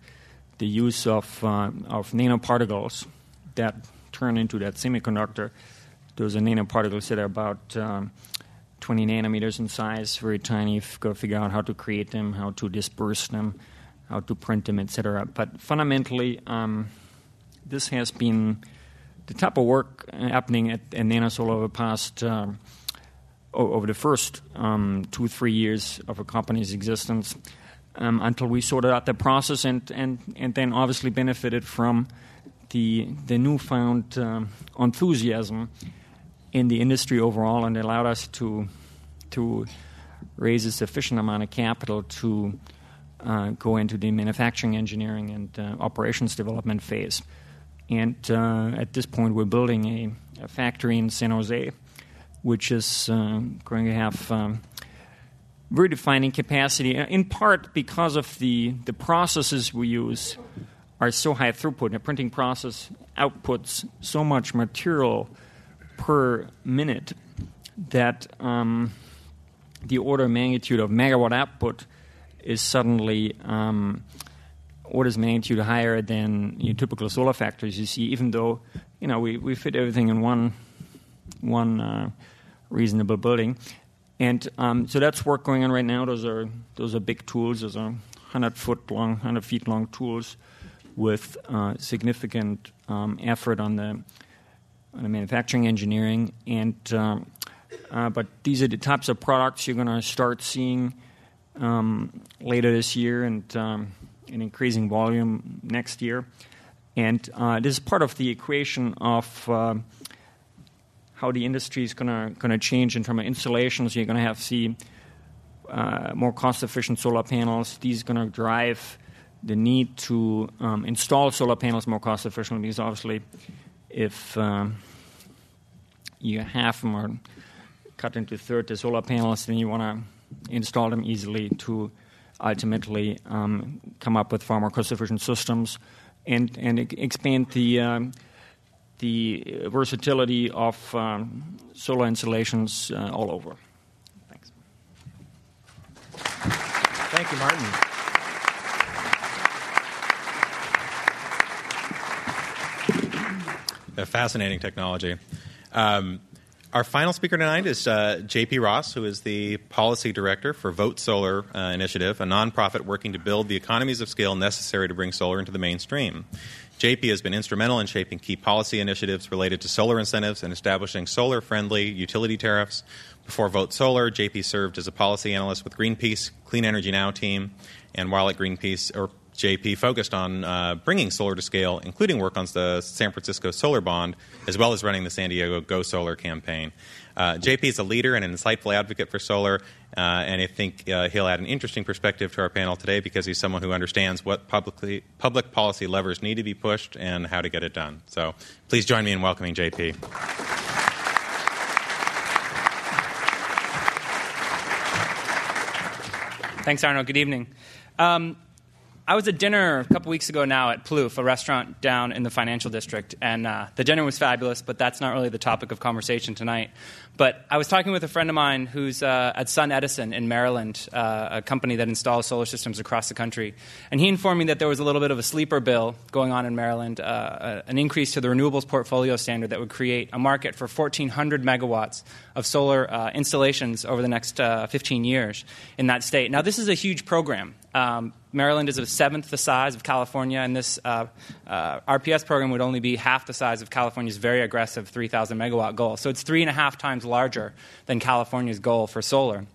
the use of, uh, of nanoparticles that turn into that semiconductor. Those are nanoparticles that are about um, 20 nanometers in size, very tiny. You've got to figure out how to create them, how to disperse them, how to print them, etc. But fundamentally, um, this has been the type of work happening at, at over the past um, over the first um, two, three years of a company's existence um, until we sorted out the process and, and, and then obviously benefited from the, the newfound um, enthusiasm in the industry overall and allowed us to, to raise a sufficient amount of capital to uh, go into the manufacturing engineering and uh, operations development phase. And uh, at this point, we're building a, a factory in San Jose which is uh, going to have um, very defining capacity, uh, in part because of the, the processes we use are so high throughput. The printing process outputs so much material per minute that um, the order of magnitude of megawatt output is suddenly um, orders magnitude higher than your typical solar factories you see, even though you know we, we fit everything in one one uh, reasonable building. And um, so that's work going on right now. Those are those are big tools. Those are hundred foot long, hundred feet long tools with uh, significant um, effort on the on the manufacturing engineering. And um, uh, but these are the types of products you're going to start seeing um, later this year and um, in increasing volume next year. And uh, this is part of the equation of uh, how the industry is going to change in terms of installations. You're going to have see uh, more cost-efficient solar panels. These are going to drive the need to um, install solar panels more cost efficiently because obviously, if um, you have them are cut into third the solar panels, then you want to install them easily to ultimately um, come up with far more cost-efficient systems and and expand the um, the versatility of um, solar installations uh, all over. Thanks. Thank you, Martin. A fascinating technology. Um, our final speaker tonight is uh, JP Ross, who is the policy director for Vote Solar uh, Initiative, a nonprofit working to build the economies of scale necessary to bring solar into the mainstream. JP has been instrumental in shaping key policy initiatives related to solar incentives and establishing solar friendly utility tariffs. Before Vote Solar, JP served as a policy analyst with Greenpeace, Clean Energy Now team, and while at Greenpeace, or JP focused on uh, bringing solar to scale, including work on the San Francisco Solar Bond, as well as running the San Diego Go Solar campaign. Uh, JP is a leader and an insightful advocate for solar, uh, and I think uh, he'll add an interesting perspective to our panel today because he's someone who understands what publicly, public policy levers need to be pushed and how to get it done. So please join me in welcoming JP. Thanks, Arno. Good evening. Um, I was at dinner a couple weeks ago now at Plouf, a restaurant down in the financial district, and uh, the dinner was fabulous, but that's not really the topic of conversation tonight. But I was talking with a friend of mine who's uh, at SunEdison in Maryland, uh, a company that installs solar systems across the country. And he informed me that there was a little bit of a sleeper bill going on in Maryland, uh, an increase to the renewables portfolio standard that would create a market for 1,400 megawatts of solar uh, installations over the next uh, 15 years in that state. Now, this is a huge program. Um, Maryland is a seventh the size of California, and this uh, uh, RPS program would only be half the size of California's very aggressive 3,000 megawatt goal. So it's three and a half times larger than California's goal for solar.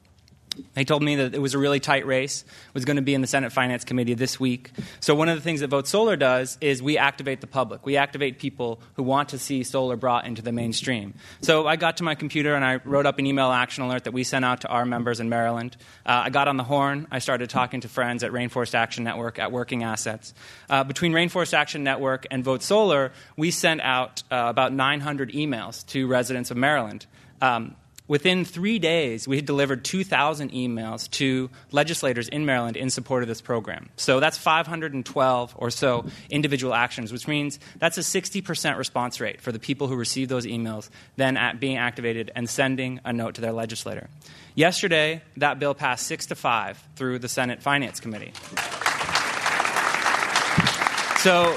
They told me that it was a really tight race, was going to be in the Senate Finance Committee this week. So, one of the things that Vote Solar does is we activate the public. We activate people who want to see solar brought into the mainstream. So, I got to my computer and I wrote up an email action alert that we sent out to our members in Maryland. Uh, I got on the horn. I started talking to friends at Rainforest Action Network, at Working Assets. Uh, between Rainforest Action Network and Vote Solar, we sent out uh, about 900 emails to residents of Maryland. Um, Within three days, we had delivered 2,000 emails to legislators in Maryland in support of this program. So that's 512 or so individual actions, which means that's a 60% response rate for the people who receive those emails, then being activated and sending a note to their legislator. Yesterday, that bill passed 6 to 5 through the Senate Finance Committee. So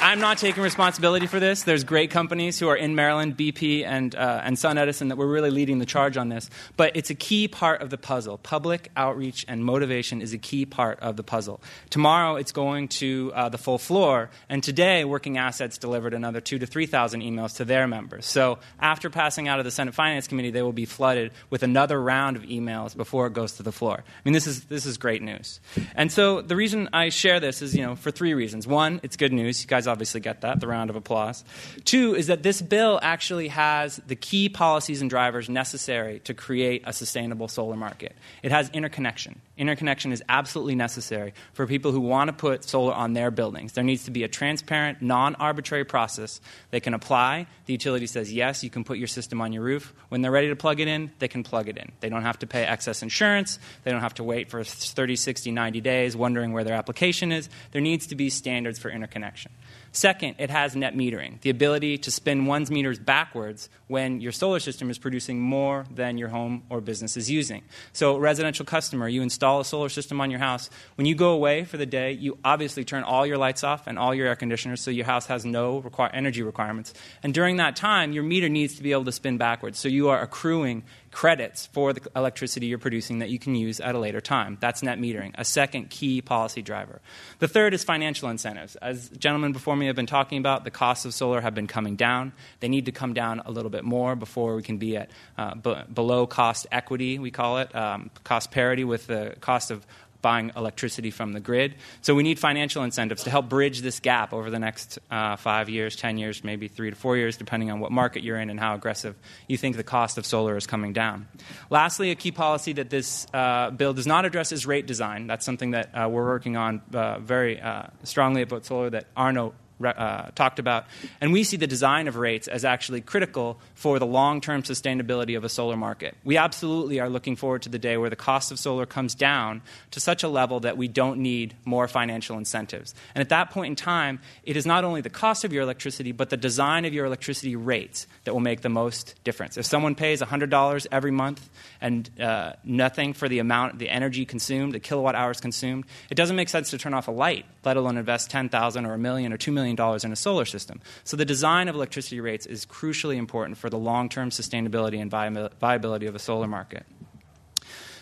I'm not taking responsibility for this. There's great companies who are in Maryland, BP and, uh, and SunEdison, that were really leading the charge on this. But it's a key part of the puzzle. Public outreach and motivation is a key part of the puzzle. Tomorrow, it's going to uh, the full floor. And today, Working Assets delivered another two to 3,000 emails to their members. So after passing out of the Senate Finance Committee, they will be flooded with another round of emails before it goes to the floor. I mean, this is, this is great news. And so the reason I share this is, you know, for three reasons. One, it's good news. You guys obviously get that, the round of applause. Two is that this bill actually has the key policies and drivers necessary to create a sustainable solar market. It has interconnection. Interconnection is absolutely necessary for people who want to put solar on their buildings. There needs to be a transparent, non arbitrary process they can apply. The utility says, yes, you can put your system on your roof. When they're ready to plug it in, they can plug it in. They don't have to pay excess insurance. They don't have to wait for 30, 60, 90 days wondering where their application is. There needs to be standards for interconnection. Second, it has net metering, the ability to spin one's meters backwards when your solar system is producing more than your home or business is using. So, residential customer, you install a solar system on your house. When you go away for the day, you obviously turn all your lights off and all your air conditioners so your house has no energy requirements. And during that time, your meter needs to be able to spin backwards. So, you are accruing credits for the electricity you're producing that you can use at a later time. That's net metering, a second key policy driver. The third is financial incentives. As gentlemen before me have been talking about, the costs of solar have been coming down. They need to come down a little bit more before we can be at uh, b- below cost equity, we call it, um, cost parity with the cost of buying electricity from the grid. So we need financial incentives to help bridge this gap over the next uh, five years, 10 years, maybe three to four years, depending on what market you're in and how aggressive you think the cost of solar is coming down. Lastly, a key policy that this uh, bill does not address is rate design. That's something that uh, we're working on uh, very uh, strongly about solar that Arno uh, talked about. And we see the design of rates as actually critical for the long term sustainability of a solar market. We absolutely are looking forward to the day where the cost of solar comes down to such a level that we don't need more financial incentives. And at that point in time, it is not only the cost of your electricity, but the design of your electricity rates that will make the most difference. If someone pays $100 every month and uh, nothing for the amount, the energy consumed, the kilowatt hours consumed, it doesn't make sense to turn off a light, let alone invest 10000 or a million or $2 million in a solar system. So the design of electricity rates is crucially important for the long term sustainability and viability of a solar market.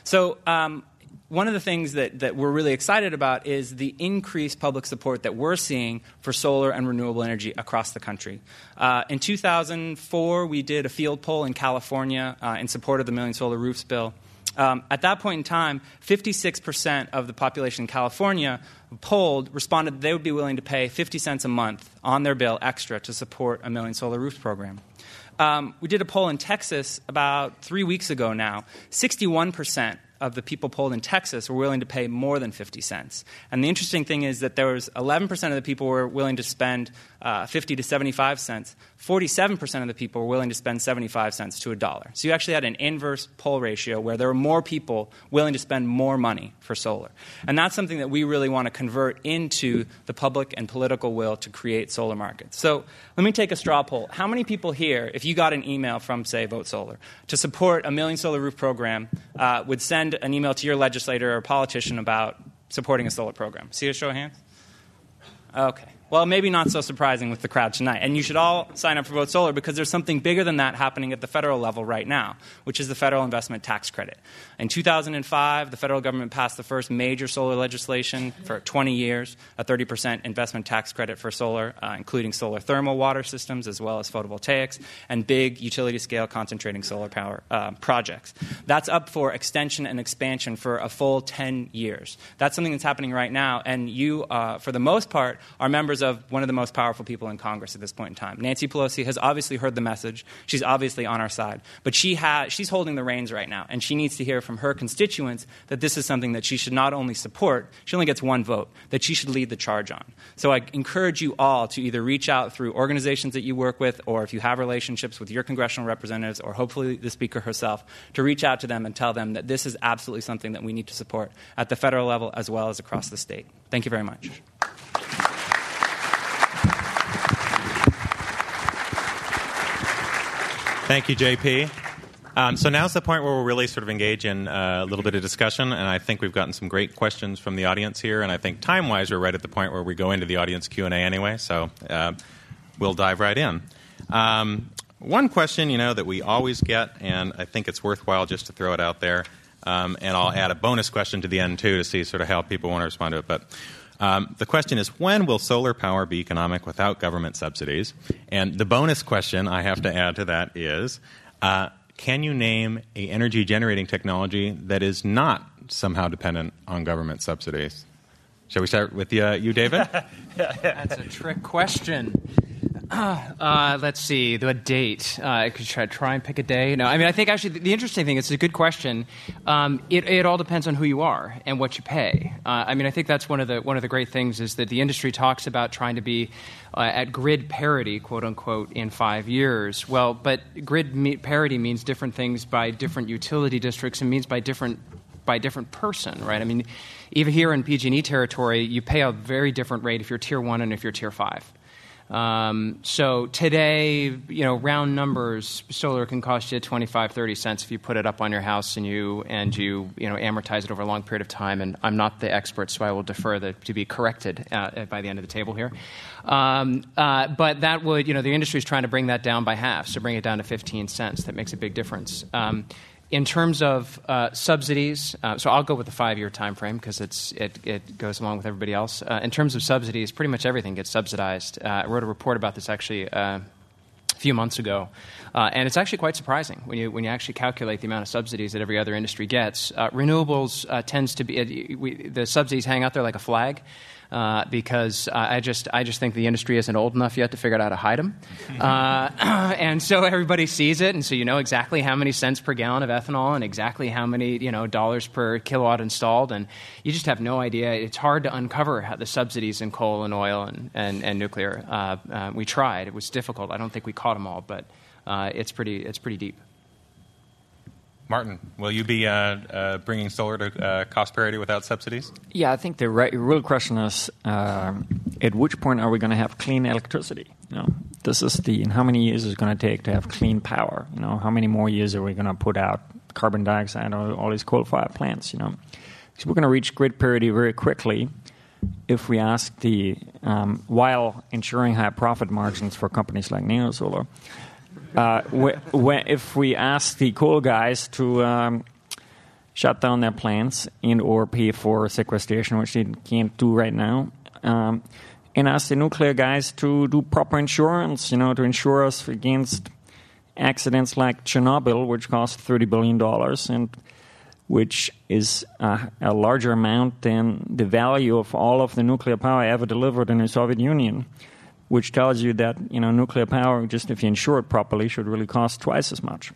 So, um, one of the things that, that we're really excited about is the increased public support that we're seeing for solar and renewable energy across the country. Uh, in 2004, we did a field poll in California uh, in support of the Million Solar Roofs bill. Um, at that point in time, 56% of the population in California polled responded they would be willing to pay 50 cents a month on their bill extra to support a Million Solar Roofs program. Um, we did a poll in Texas about three weeks ago now. 61% of the people polled in Texas were willing to pay more than 50 cents. And the interesting thing is that there was 11% of the people were willing to spend uh, 50 to 75 cents. 47% of the people were willing to spend 75 cents to a dollar. So you actually had an inverse poll ratio where there were more people willing to spend more money for solar. And that's something that we really want to convert into the public and political will to create solar markets. So let me take a straw poll. How many people here, if you got an email from, say, Vote Solar, to support a Million Solar Roof program, uh, would send an email to your legislator or politician about supporting a solar program? See a show of hands? Okay. Well, maybe not so surprising with the crowd tonight. And you should all sign up for Vote Solar because there's something bigger than that happening at the federal level right now, which is the federal investment tax credit. In 2005, the federal government passed the first major solar legislation for 20 years, a 30% investment tax credit for solar, uh, including solar thermal water systems as well as photovoltaics, and big utility scale concentrating solar power uh, projects. That's up for extension and expansion for a full 10 years. That's something that's happening right now, and you, uh, for the most part, are members of one of the most powerful people in Congress at this point in time. Nancy Pelosi has obviously heard the message. She's obviously on our side. But she has, she's holding the reins right now, and she needs to hear from her constituents that this is something that she should not only support, she only gets one vote, that she should lead the charge on. So I encourage you all to either reach out through organizations that you work with, or if you have relationships with your congressional representatives, or hopefully the Speaker herself, to reach out to them and tell them that this is absolutely something that we need to support at the federal level as well as across the state. Thank you very much. Thank you, JP. Um, so now's the point where we'll really sort of engage in uh, a little bit of discussion, and I think we've gotten some great questions from the audience here, and I think time-wise we're right at the point where we go into the audience Q&A anyway, so uh, we'll dive right in. Um, one question, you know, that we always get, and I think it's worthwhile just to throw it out there, um, and I'll add a bonus question to the end too to see sort of how people want to respond to it, but um, the question is when will solar power be economic without government subsidies? And the bonus question I have to add to that is uh, can you name a energy generating technology that is not somehow dependent on government subsidies? Shall we start with uh, you, David? That's a trick question. Uh, let's see the date. Uh, I could try, try and pick a day. No, I mean I think actually the, the interesting thing. It's a good question. Um, it, it, all depends on who you are and what you pay. Uh, I mean I think that's one of the one of the great things is that the industry talks about trying to be uh, at grid parity, quote unquote, in five years. Well, but grid me- parity means different things by different utility districts and means by different by different person, right? I mean, even here in PG&E territory, you pay a very different rate if you're tier one and if you're tier five. Um, so today, you know, round numbers, solar can cost you 25, 30 cents if you put it up on your house and you and you you know amortize it over a long period of time. And I'm not the expert, so I will defer the, to be corrected uh, by the end of the table here. Um, uh, but that would, you know, the industry is trying to bring that down by half, so bring it down to 15 cents. That makes a big difference. Um, in terms of uh, subsidies, uh, so I'll go with the five-year time frame because it, it goes along with everybody else. Uh, in terms of subsidies, pretty much everything gets subsidized. Uh, I wrote a report about this actually uh, a few months ago. Uh, and it's actually quite surprising when you, when you actually calculate the amount of subsidies that every other industry gets. Renewables tends to be, we, the subsidies hang out there like a flag. Uh, because I just I just think the industry isn't old enough yet to figure out how to hide them, uh, and so everybody sees it, and so you know exactly how many cents per gallon of ethanol and exactly how many you know dollars per kilowatt installed, and you just have no idea. It's hard to uncover the subsidies in coal and oil and and, and nuclear. Uh, uh, we tried; it was difficult. I don't think we caught them all, but uh, it's pretty it's pretty deep. Martin, will you be uh, uh, bringing solar to uh, cost parity without subsidies? Yeah, I think the real question is um, at which point are we going to have clean electricity? You know, this is the and how many years is it going to take to have clean power? You know, how many more years are we going to put out carbon dioxide or all these coal-fired plants? You know, we're going to reach grid parity very quickly if we ask the um, while ensuring high profit margins for companies like Nanosolar uh, if we ask the coal guys to um, shut down their plants and or pay for sequestration, which they can't do right now, um, and ask the nuclear guys to do proper insurance, you know, to insure us against accidents like Chernobyl, which cost thirty billion dollars and which is a, a, larger amount than the value of all of the nuclear power ever delivered in the Soviet Union which tells you that you know nuclear power, just if you insure it properly, should really cost twice as much.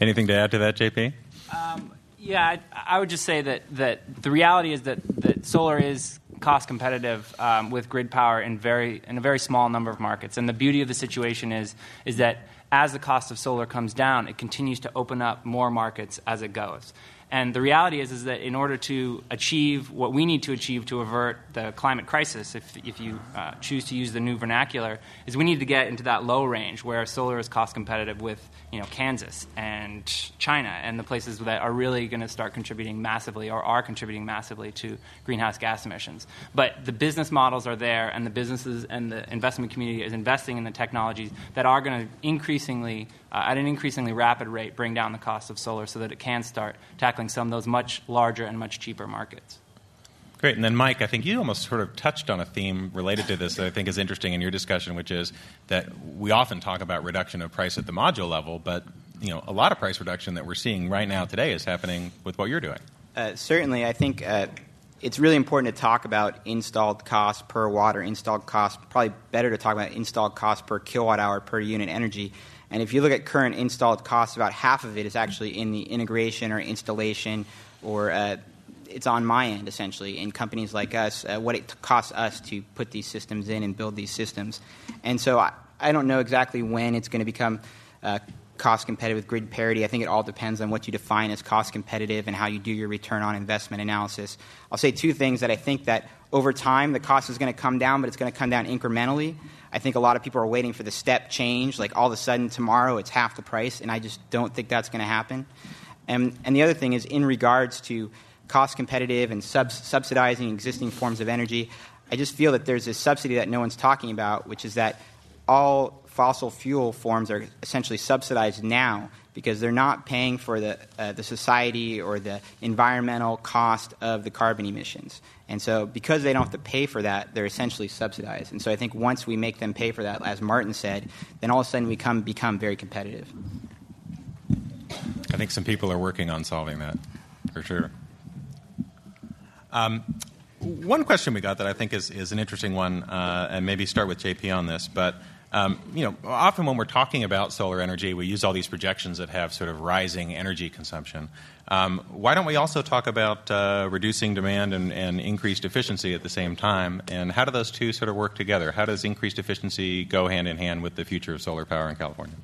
Anything to add to that, JP? Um, yeah, I, I, would just say that, that the reality is that, that solar is cost competitive um, with grid power in very in a very small number of markets. And the beauty of the situation is is that as the cost of solar comes down, it continues to open up more markets as it goes. And the reality is, is that in order to achieve what we need to achieve to avert the climate crisis, if, if you uh, choose to use the new vernacular, is we need to get into that low range where solar is cost competitive with you know, Kansas and China and the places that are really going to start contributing massively or are contributing massively to greenhouse gas emissions. But the business models are there, and the businesses and the investment community is investing in the technologies that are going to increasingly uh, at an increasingly rapid rate bring down the cost of solar so that it can start tackling some of those much larger and much cheaper markets. Great. And then, Mike, I think you almost sort of touched on a theme related to this that I think is interesting in your discussion, which is that we often talk about reduction of price at the module level, but you know, a lot of price reduction that we're seeing right now today is happening with what you're doing. Uh, certainly, I think uh, it's really important to talk about installed cost per watt or installed cost. Probably better to talk about installed cost per kilowatt hour per unit energy. And if you look at current installed costs, about half of it is actually in the integration or installation, or uh, it's on my end essentially in companies like us, uh, what it costs us to put these systems in and build these systems. And so I, I don't know exactly when it's going to become. Uh, cost competitive with grid parity. I think it all depends on what you define as cost competitive and how you do your return on investment analysis. I'll say two things that I think that over time the cost is going to come down, but it's going to come down incrementally. I think a lot of people are waiting for the step change, like all of a sudden tomorrow it's half the price, and I just don't think that's going to happen. And, and the other thing is, in regards to cost competitive and sub- subsidizing existing forms of energy, I just feel that there's a subsidy that no one's talking about, which is that all fossil fuel forms are essentially subsidized now because they're not paying for the, uh, the society or the environmental cost of the carbon emissions. And so, because they don't have to pay for that, they're essentially subsidized. And so, I think once we make them pay for that, as Martin said, then all of a sudden we come, become very competitive. I think some people are working on solving that, for sure. Um, one question we got that I think is, is an interesting one, uh, and maybe start with JP on this, but um, you know, often when we're talking about solar energy, we use all these projections that have sort of rising energy consumption. Um, why don't we also talk about uh, reducing demand and, and, increased efficiency at the same time? And how do those two sort of work together? How does increased efficiency go hand in hand with the future of solar power in California?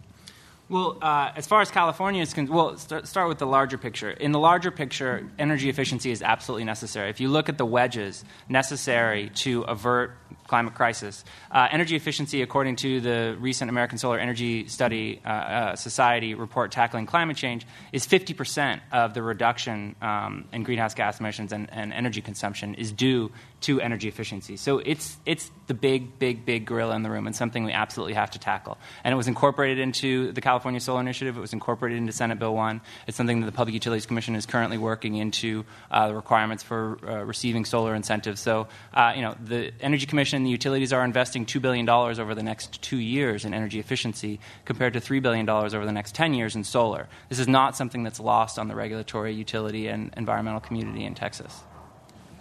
Well, uh, as far as California is concerned, well, start, start with the larger picture. In the larger picture, energy efficiency is absolutely necessary. If you look at the wedges necessary to avert climate crisis, uh, energy efficiency, according to the recent American Solar Energy Study uh, uh Society report tackling climate change, is 50% of the reduction um, in greenhouse gas emissions and, and energy consumption is due to energy efficiency. So it's, it's the big, big, big gorilla in the room and something we absolutely have to tackle. And it was incorporated into the California Solar Initiative. It was incorporated into Senate Bill 1. It's something that the Public Utilities Commission is currently working into uh, the requirements for uh, receiving solar incentives. So, uh, you know, the Energy Commission and the utilities are investing $2 billion over the next two years in energy efficiency compared to $3 billion over the next 10 years in solar. This is not something that's lost on the regulatory, utility, and environmental community in Texas.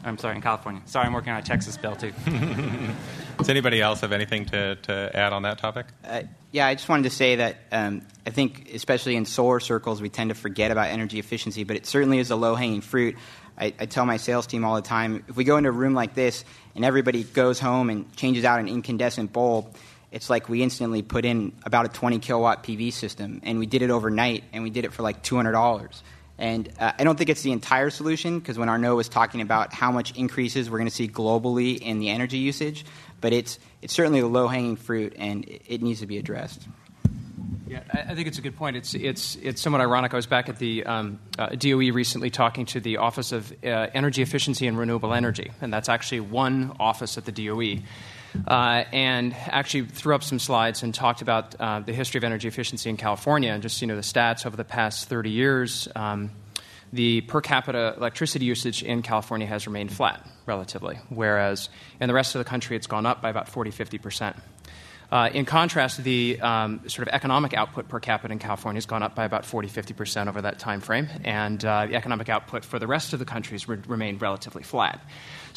I'm sorry, in California. Sorry, I'm working on a Texas bill too. Does anybody else have anything to, to add on that topic? Uh, yeah, I just wanted to say that um, I think, especially in solar circles, we tend to forget about energy efficiency, but it certainly is a low hanging fruit. I, I, tell my sales team all the time if we go into a room like this and everybody goes home and changes out an incandescent bulb, it's like we instantly put in about a 20 kilowatt PV system, and we did it overnight, and we did it for like $200. And uh, I don't think it's the entire solution because when Arno was talking about how much increases we're going to see globally in the energy usage, but it's, it's certainly the low hanging fruit and it, needs to be addressed. Yeah, I think it's a good point. It's, it's, it's somewhat ironic. I was back at the um, uh, DOE recently talking to the Office of uh, Energy Efficiency and Renewable Energy, and that's actually one office at the DOE. Uh, and actually threw up some slides and talked about uh, the history of energy efficiency in California and just you know the stats over the past 30 years. Um, the per capita electricity usage in California has remained flat relatively, whereas in the rest of the country it's gone up by about 40, 50 percent. Uh, in contrast, the um, sort of economic output per capita in California has gone up by about 40, 50 percent over that time frame, and uh, the economic output for the rest of the country has re- remained relatively flat.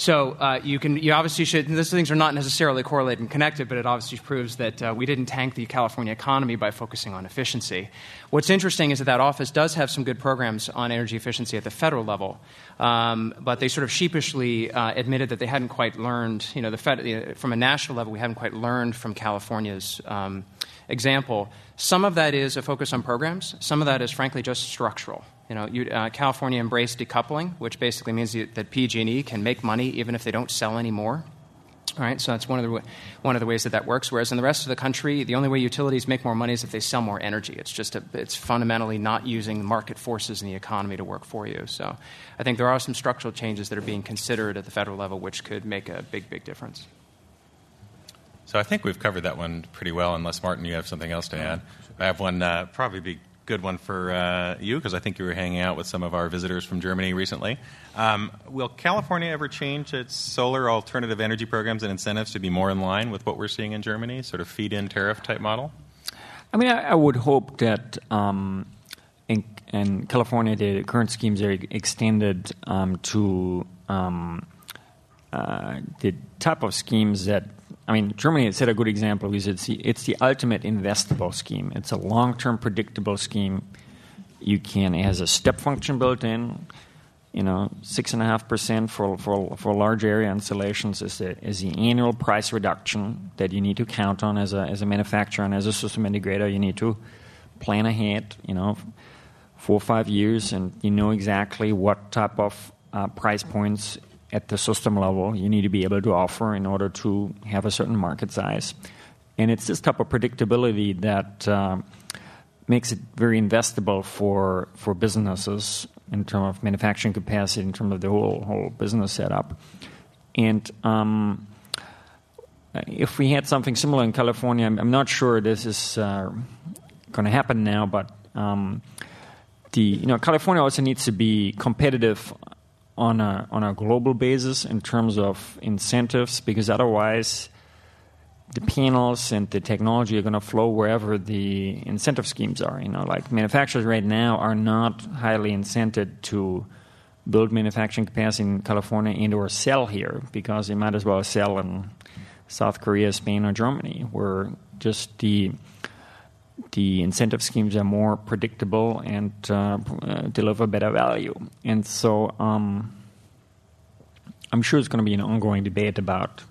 So uh, you can, you obviously should. These things are not necessarily correlated and connected, but it obviously proves that uh, we didn't tank the California economy by focusing on efficiency. What's interesting is that that office does have some good programs on energy efficiency at the federal level, um, but they sort of sheepishly uh, admitted that they hadn't quite learned. You know, the fed, from a national level, we haven't quite learned from California's. Um, example, some of that is a focus on programs. Some of that is, frankly, just structural. You know, you, uh, California embraced decoupling, which basically means that PG&E can make money even if they don't sell anymore. All right, so that's one of the one of the ways that that works. Whereas in the rest of the country, the only way utilities make more money is if they sell more energy. It's just a, it's fundamentally not using market forces in the economy to work for you. So, I think there are some structural changes that are being considered at the federal level, which could make a big, big difference. So I think we've covered that one pretty well, unless, Martin, you have something else to add. I have one, uh, probably be good one for uh, you, because I think you were hanging out with some of our visitors from Germany recently. Um, will California ever change its solar alternative energy programs and incentives to be more in line with what we're seeing in Germany, sort of feed-in tariff type model? I mean, I, I would hope that um, in, in, California, the current schemes are extended um, to um, uh, the type of schemes that I mean, Germany has set a good example because it's the, it's the ultimate investable scheme. It's a long term predictable scheme. You can, it has a step function built in. You know, six and a half percent for for for large area installations is the is the annual price reduction that you need to count on as a as a manufacturer and as a system integrator. You need to plan ahead. You know, four or five years, and you know exactly what type of uh, price points at the system level you need to be able to offer in order to have a certain market size. And it's this type of predictability that uh, makes it very investable for, for businesses in terms of manufacturing capacity, in terms of the whole, whole business setup. And um, if we had something similar in California, I'm, I'm not sure this is uh, going to happen now, but um, the you know California also needs to be competitive on a on a global basis in terms of incentives because otherwise the panels and the technology are going to flow wherever the incentive schemes are. You know, like manufacturers right now are not highly incented to build manufacturing capacity in California and or sell here because they might as well sell in South Korea, Spain, or Germany, where just the the incentive schemes are more predictable and uh, uh, deliver better value. And so um, I'm sure it's going to be an ongoing debate about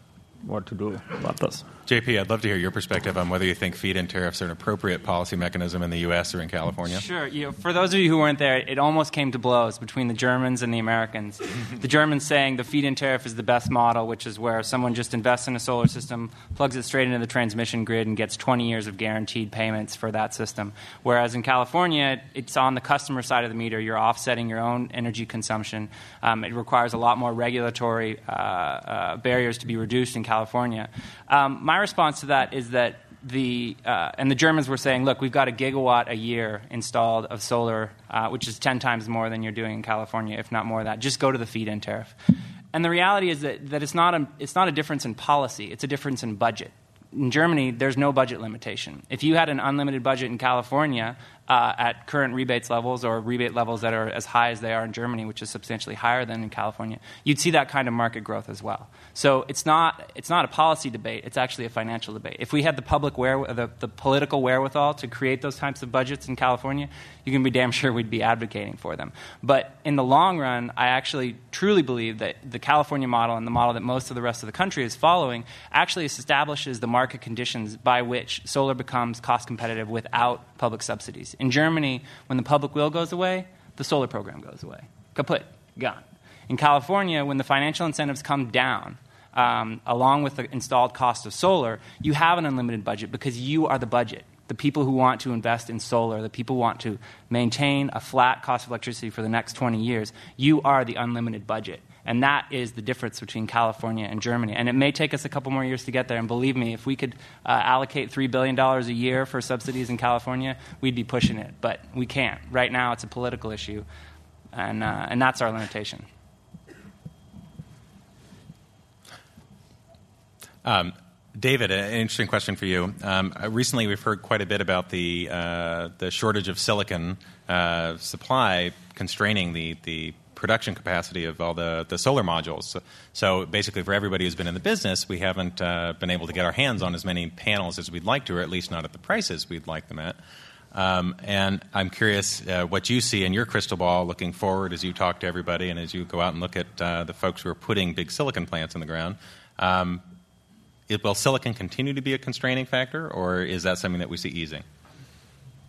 what to do about this. JP, I'd love to hear your perspective on whether you think feed-in tariffs are an appropriate policy mechanism in the U.S. or in California. Sure. You know, for those of you who weren't there, it almost came to blows between the Germans and the Americans. the Germans saying the feed-in tariff is the best model, which is where someone just invests in a solar system, plugs it straight into the transmission grid, and gets 20 years of guaranteed payments for that system. Whereas in California, it's on the customer side of the meter. You're offsetting your own energy consumption. Um, it requires a lot more regulatory uh, uh, barriers to be reduced in California. Um, my response to that is that the uh, and the Germans were saying, look, we've got a gigawatt a year installed of solar, uh, which is ten times more than you're doing in California, if not more. Of that just go to the feed-in tariff. And the reality is that, that it's, not a, it's not a difference in policy, it's a difference in budget. In Germany, there's no budget limitation. If you had an unlimited budget in California, uh, at current rebates levels or rebate levels that are as high as they are in Germany, which is substantially higher than in California, you'd see that kind of market growth as well. So it's not, it's not a policy debate, it's actually a financial debate. If we had the public where, the, the political wherewithal to create those types of budgets in California, you can be damn sure we'd be advocating for them. But in the long run, I actually truly believe that the California model and the model that most of the rest of the country is following actually establishes the market conditions by which solar becomes cost competitive without public subsidies. In Germany, when the public will goes away, the solar program goes away. Kaput, gone. In California, when the financial incentives come down, um, along with the installed cost of solar, you have an unlimited budget because you are the budget. The people who want to invest in solar, the people who want to maintain a flat cost of electricity for the next 20 years, you are the unlimited budget. And that is the difference between California and Germany. And it may take us a couple more years to get there. And believe me, if we could uh, allocate $3 billion a year for subsidies in California, we'd be pushing it. But we can't. Right now, it's a political issue. And, uh, and that's our limitation. Um, David, an interesting question for you. Um, recently, we've heard quite a bit about the uh, the shortage of silicon uh, supply constraining the the production capacity of all the, the solar modules. So, basically, for everybody who's been in the business, we haven't uh, been able to get our hands on as many panels as we'd like to, or at least not at the prices we'd like them at. Um, and I'm curious uh, what you see in your crystal ball looking forward as you talk to everybody and as you go out and look at uh, the folks who are putting big silicon plants in the ground. Um, it, will silicon continue to be a constraining factor, or is that something that we see easing?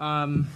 Um,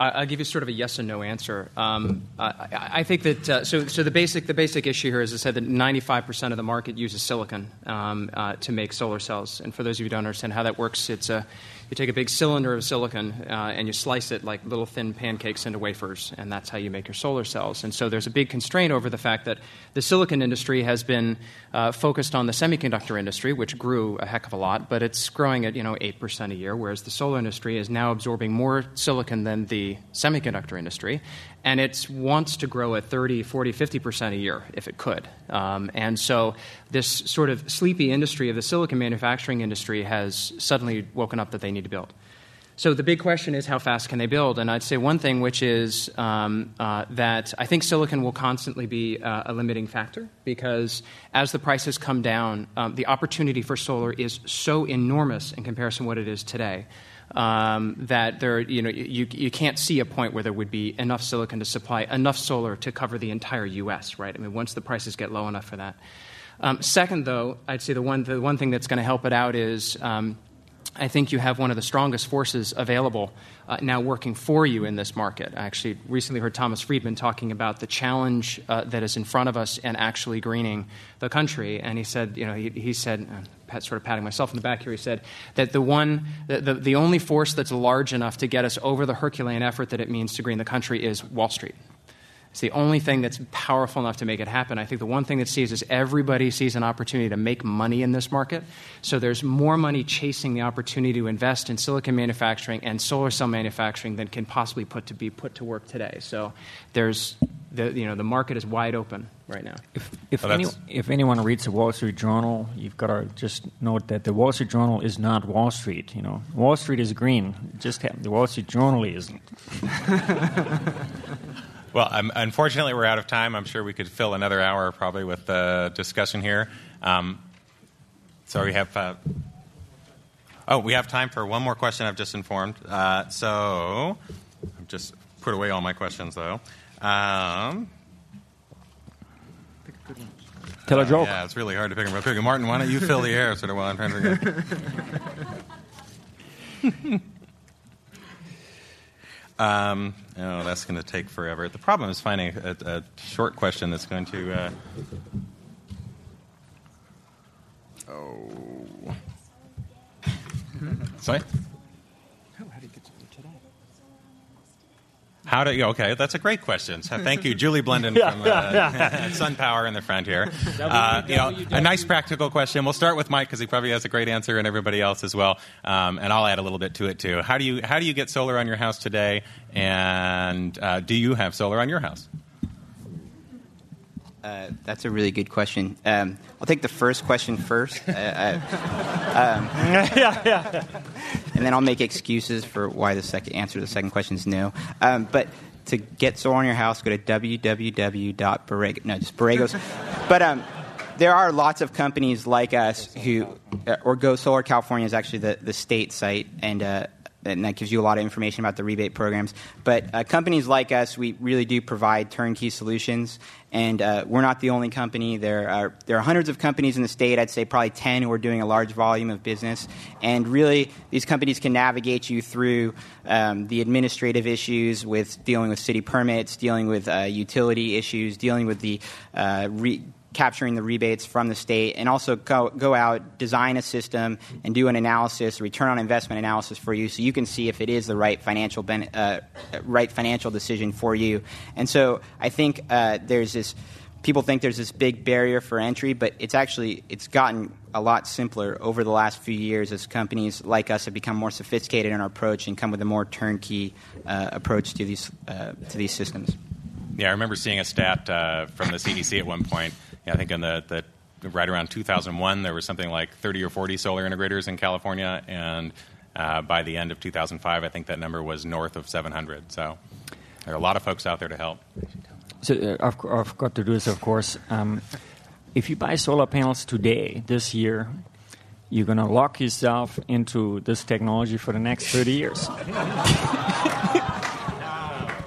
I'll give you sort of a yes and no answer. Um, I, I, think that uh, so. So the basic the basic issue here is I said that 95 percent of the market uses silicon um, uh, to make solar cells. And for those of you who don't understand how that works, it's a you take a big cylinder of silicon uh, and you slice it like little thin pancakes into wafers, and that's how you make your solar cells. And so there's a big constraint over the fact that the silicon industry has been uh, focused on the semiconductor industry, which grew a heck of a lot, but it's growing at you know eight percent a year, whereas the solar industry is now absorbing more silicon than the semiconductor industry, and it wants to grow at 30, 40, 50% a year if it could. Um, and so this sort of sleepy industry of the silicon manufacturing industry has suddenly woken up that they need to build. So the big question is how fast can they build? And I'd say one thing, which is um, uh, that I think silicon will constantly be uh, a limiting factor because as the prices come down, um, the opportunity for solar is so enormous in comparison to what it is today um, that there, you know, you, you can't see a point where there would be enough silicon to supply enough solar to cover the entire U.S. Right? I mean, once the prices get low enough for that. Um, second, though, I'd say the one the one thing that's going to help it out is. Um, I think you have one of the strongest forces available uh, now working for you in this market. I actually recently heard Thomas Friedman talking about the challenge uh, that is in front of us and actually greening the country. And he said, you know, he, he said, uh, sort of patting myself in the back here, he said that the one, the, the, the only force that's large enough to get us over the Herculean effort that it means to green the country is Wall Street. It's the only thing that's powerful enough to make it happen. I think the one thing that sees is everybody sees an opportunity to make money in this market. So there's more money chasing the opportunity to invest in silicon manufacturing and solar cell manufacturing than can possibly put to be put to work today. So there's the you know the market is wide open right now. If if, any, if anyone reads the Wall Street Journal, you've got to just note that the Wall Street Journal is not Wall Street. You know, Wall Street is green. Just the Wall Street Journal isn't. Well, um, unfortunately, we're out of time. I'm sure we could fill another hour probably with the discussion here. Um, so we have. Uh, oh, we have time for one more question. I've just informed. Uh, so I've just put away all my questions though. Um, Tell a joke. yeah, it's really hard to pick them. Pick Martin, why don't you fill the air sort of while I'm trying to figure. Um, oh, that's going to take forever. The problem is finding a, a short question that's going to. Uh, oh. Sorry? How do you? Okay, that's a great question. So thank you, Julie Blunden from uh, SunPower in the front here. Uh, you know, a nice practical question. We'll start with Mike because he probably has a great answer, and everybody else as well. Um, and I'll add a little bit to it too. How do you how do you get solar on your house today? And uh, do you have solar on your house? Uh, that's a really good question. Um, I'll take the first question first. Uh, uh, um, yeah, yeah. And then I'll make excuses for why the second answer to the second question is no. Um, but to get solar on your house, go to www.borrego. No, just Borregos. but um, there are lots of companies like us who, uh, or Go Solar California is actually the, the state site, and uh, and that gives you a lot of information about the rebate programs. But uh, companies like us, we really do provide turnkey solutions, and uh, we're not the only company. There are there are hundreds of companies in the state. I'd say probably ten who are doing a large volume of business, and really these companies can navigate you through um, the administrative issues with dealing with city permits, dealing with uh, utility issues, dealing with the uh, re- capturing the rebates from the state, and also go, go out, design a system, and do an analysis, return on investment analysis for you, so you can see if it is the right financial ben, uh, right financial decision for you. And so I think uh, there's this. People think there's this big barrier for entry, but it's actually it's gotten a lot simpler over the last few years as companies like us have become more sophisticated in our approach and come with a more turnkey uh, approach to these uh, to these systems. Yeah, I remember seeing a stat uh, from the CDC at one point I think in the, the right around 2001, there was something like 30 or 40 solar integrators in California, and uh, by the end of 2005, I think that number was north of 700. So there are a lot of folks out there to help. So uh, I've, I've, got to do this, of course. Um, if you buy solar panels today, this year, you're going to lock yourself into this technology for the next 30 years.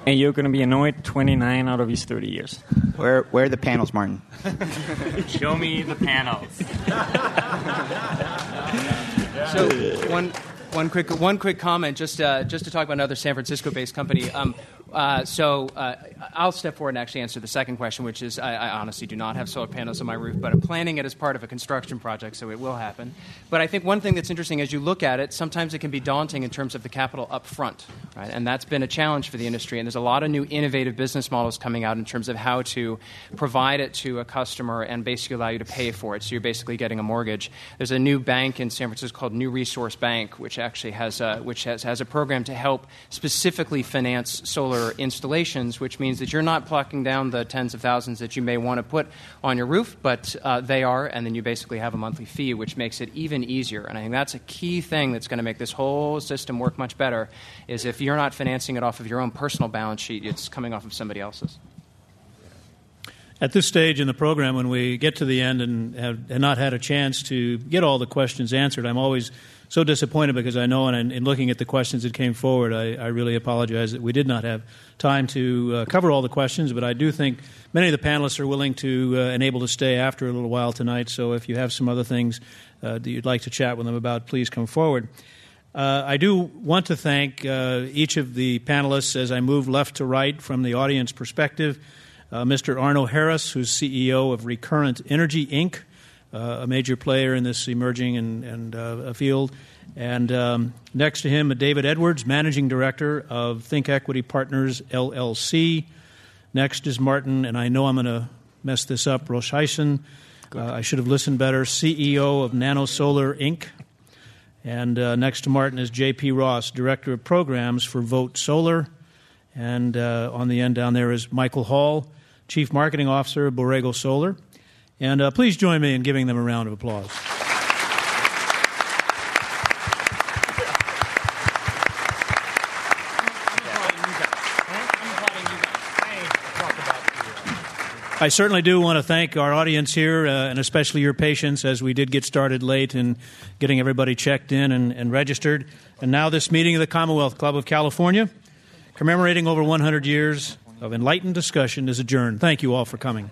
and you're going to be annoyed 29 out of these 30 years. Where, where are the panels, Martin? Show me the panels. so one, one quick, one quick comment, just uh, just to talk about another San Francisco-based company. Um, uh, so uh, I'll step forward and actually answer the second question, which is I, I, honestly do not have solar panels on my roof, but I'm planning it as part of a construction project, so it will happen. But I think one thing that's interesting as you look at it, sometimes it can be daunting in terms of the capital up front, right? And that's been a challenge for the industry. And there's a lot of new innovative business models coming out in terms of how to provide it to a customer and basically allow you to pay for it. So you're basically getting a mortgage. There's a new bank in San Francisco called New Resource Bank, which actually has a, which has, has a program to help specifically finance solar installations, which means that you're not plucking down the tens of thousands that you may want to put on your roof, but uh, they are, and then you basically have a monthly fee, which makes it even easier. And I think that's a key thing that's going to make this whole system work much better. Is if you're not financing it off of your own personal balance sheet, it's coming off of somebody else's. At this stage in the program, when we get to the end and have, not had a chance to get all the questions answered, I'm always so disappointed because I know, and in looking at the questions that came forward, I, I really apologize that we did not have time to uh, cover all the questions. But I do think many of the panelists are willing to uh, and able to stay after a little while tonight. So if you have some other things uh, that you'd like to chat with them about, please come forward. Uh, I do want to thank uh, each of the panelists as I move left to right from the audience perspective. Uh, Mr. Arno Harris, who's CEO of Recurrent Energy Inc., a major player in this emerging and, and uh, field. And um, next to him, David Edwards, Managing Director of Think Equity Partners LLC. Next is Martin, and I know I'm going to mess this up, Roscheisen. Uh, I should have listened better, CEO of Nanosolar Inc. And uh, next to Martin is J.P. Ross, Director of Programs for Vote Solar. And uh, on the end down there is Michael Hall, Chief Marketing Officer of Borrego Solar. And uh, please join me in giving them a round of applause. I certainly do want to thank our audience here, uh, and especially your patience, as we did get started late in getting everybody checked in and, and registered. And now, this meeting of the Commonwealth Club of California, commemorating over 100 years of enlightened discussion, is adjourned. Thank you all for coming.